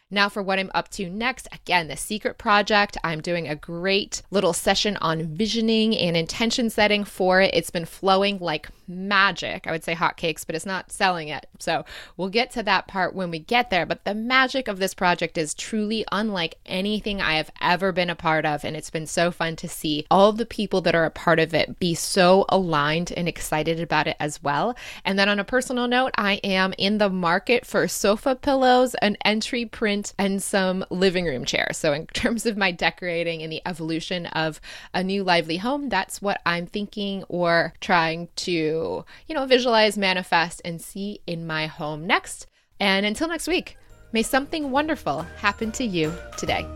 Now, for what I'm up to next, again, the secret project. I'm doing a great little session on visioning and intention setting for it. It's been flowing like magic. I would say hotcakes, but it's not selling it. So we'll get to that part when we get there. But the magic of this project is truly unlike anything I have ever been a part of. And it's been so fun to see all the people that are a part of it be so aligned and excited about it as well. And then on a personal note, I am in the market for sofa pillows, an entry print and some living room chairs. So, in terms of my decorating and the evolution of a new lively home, that's what I'm thinking or trying to, you know, visualize, manifest, and see in my home next. And until next week, may something wonderful happen to you today.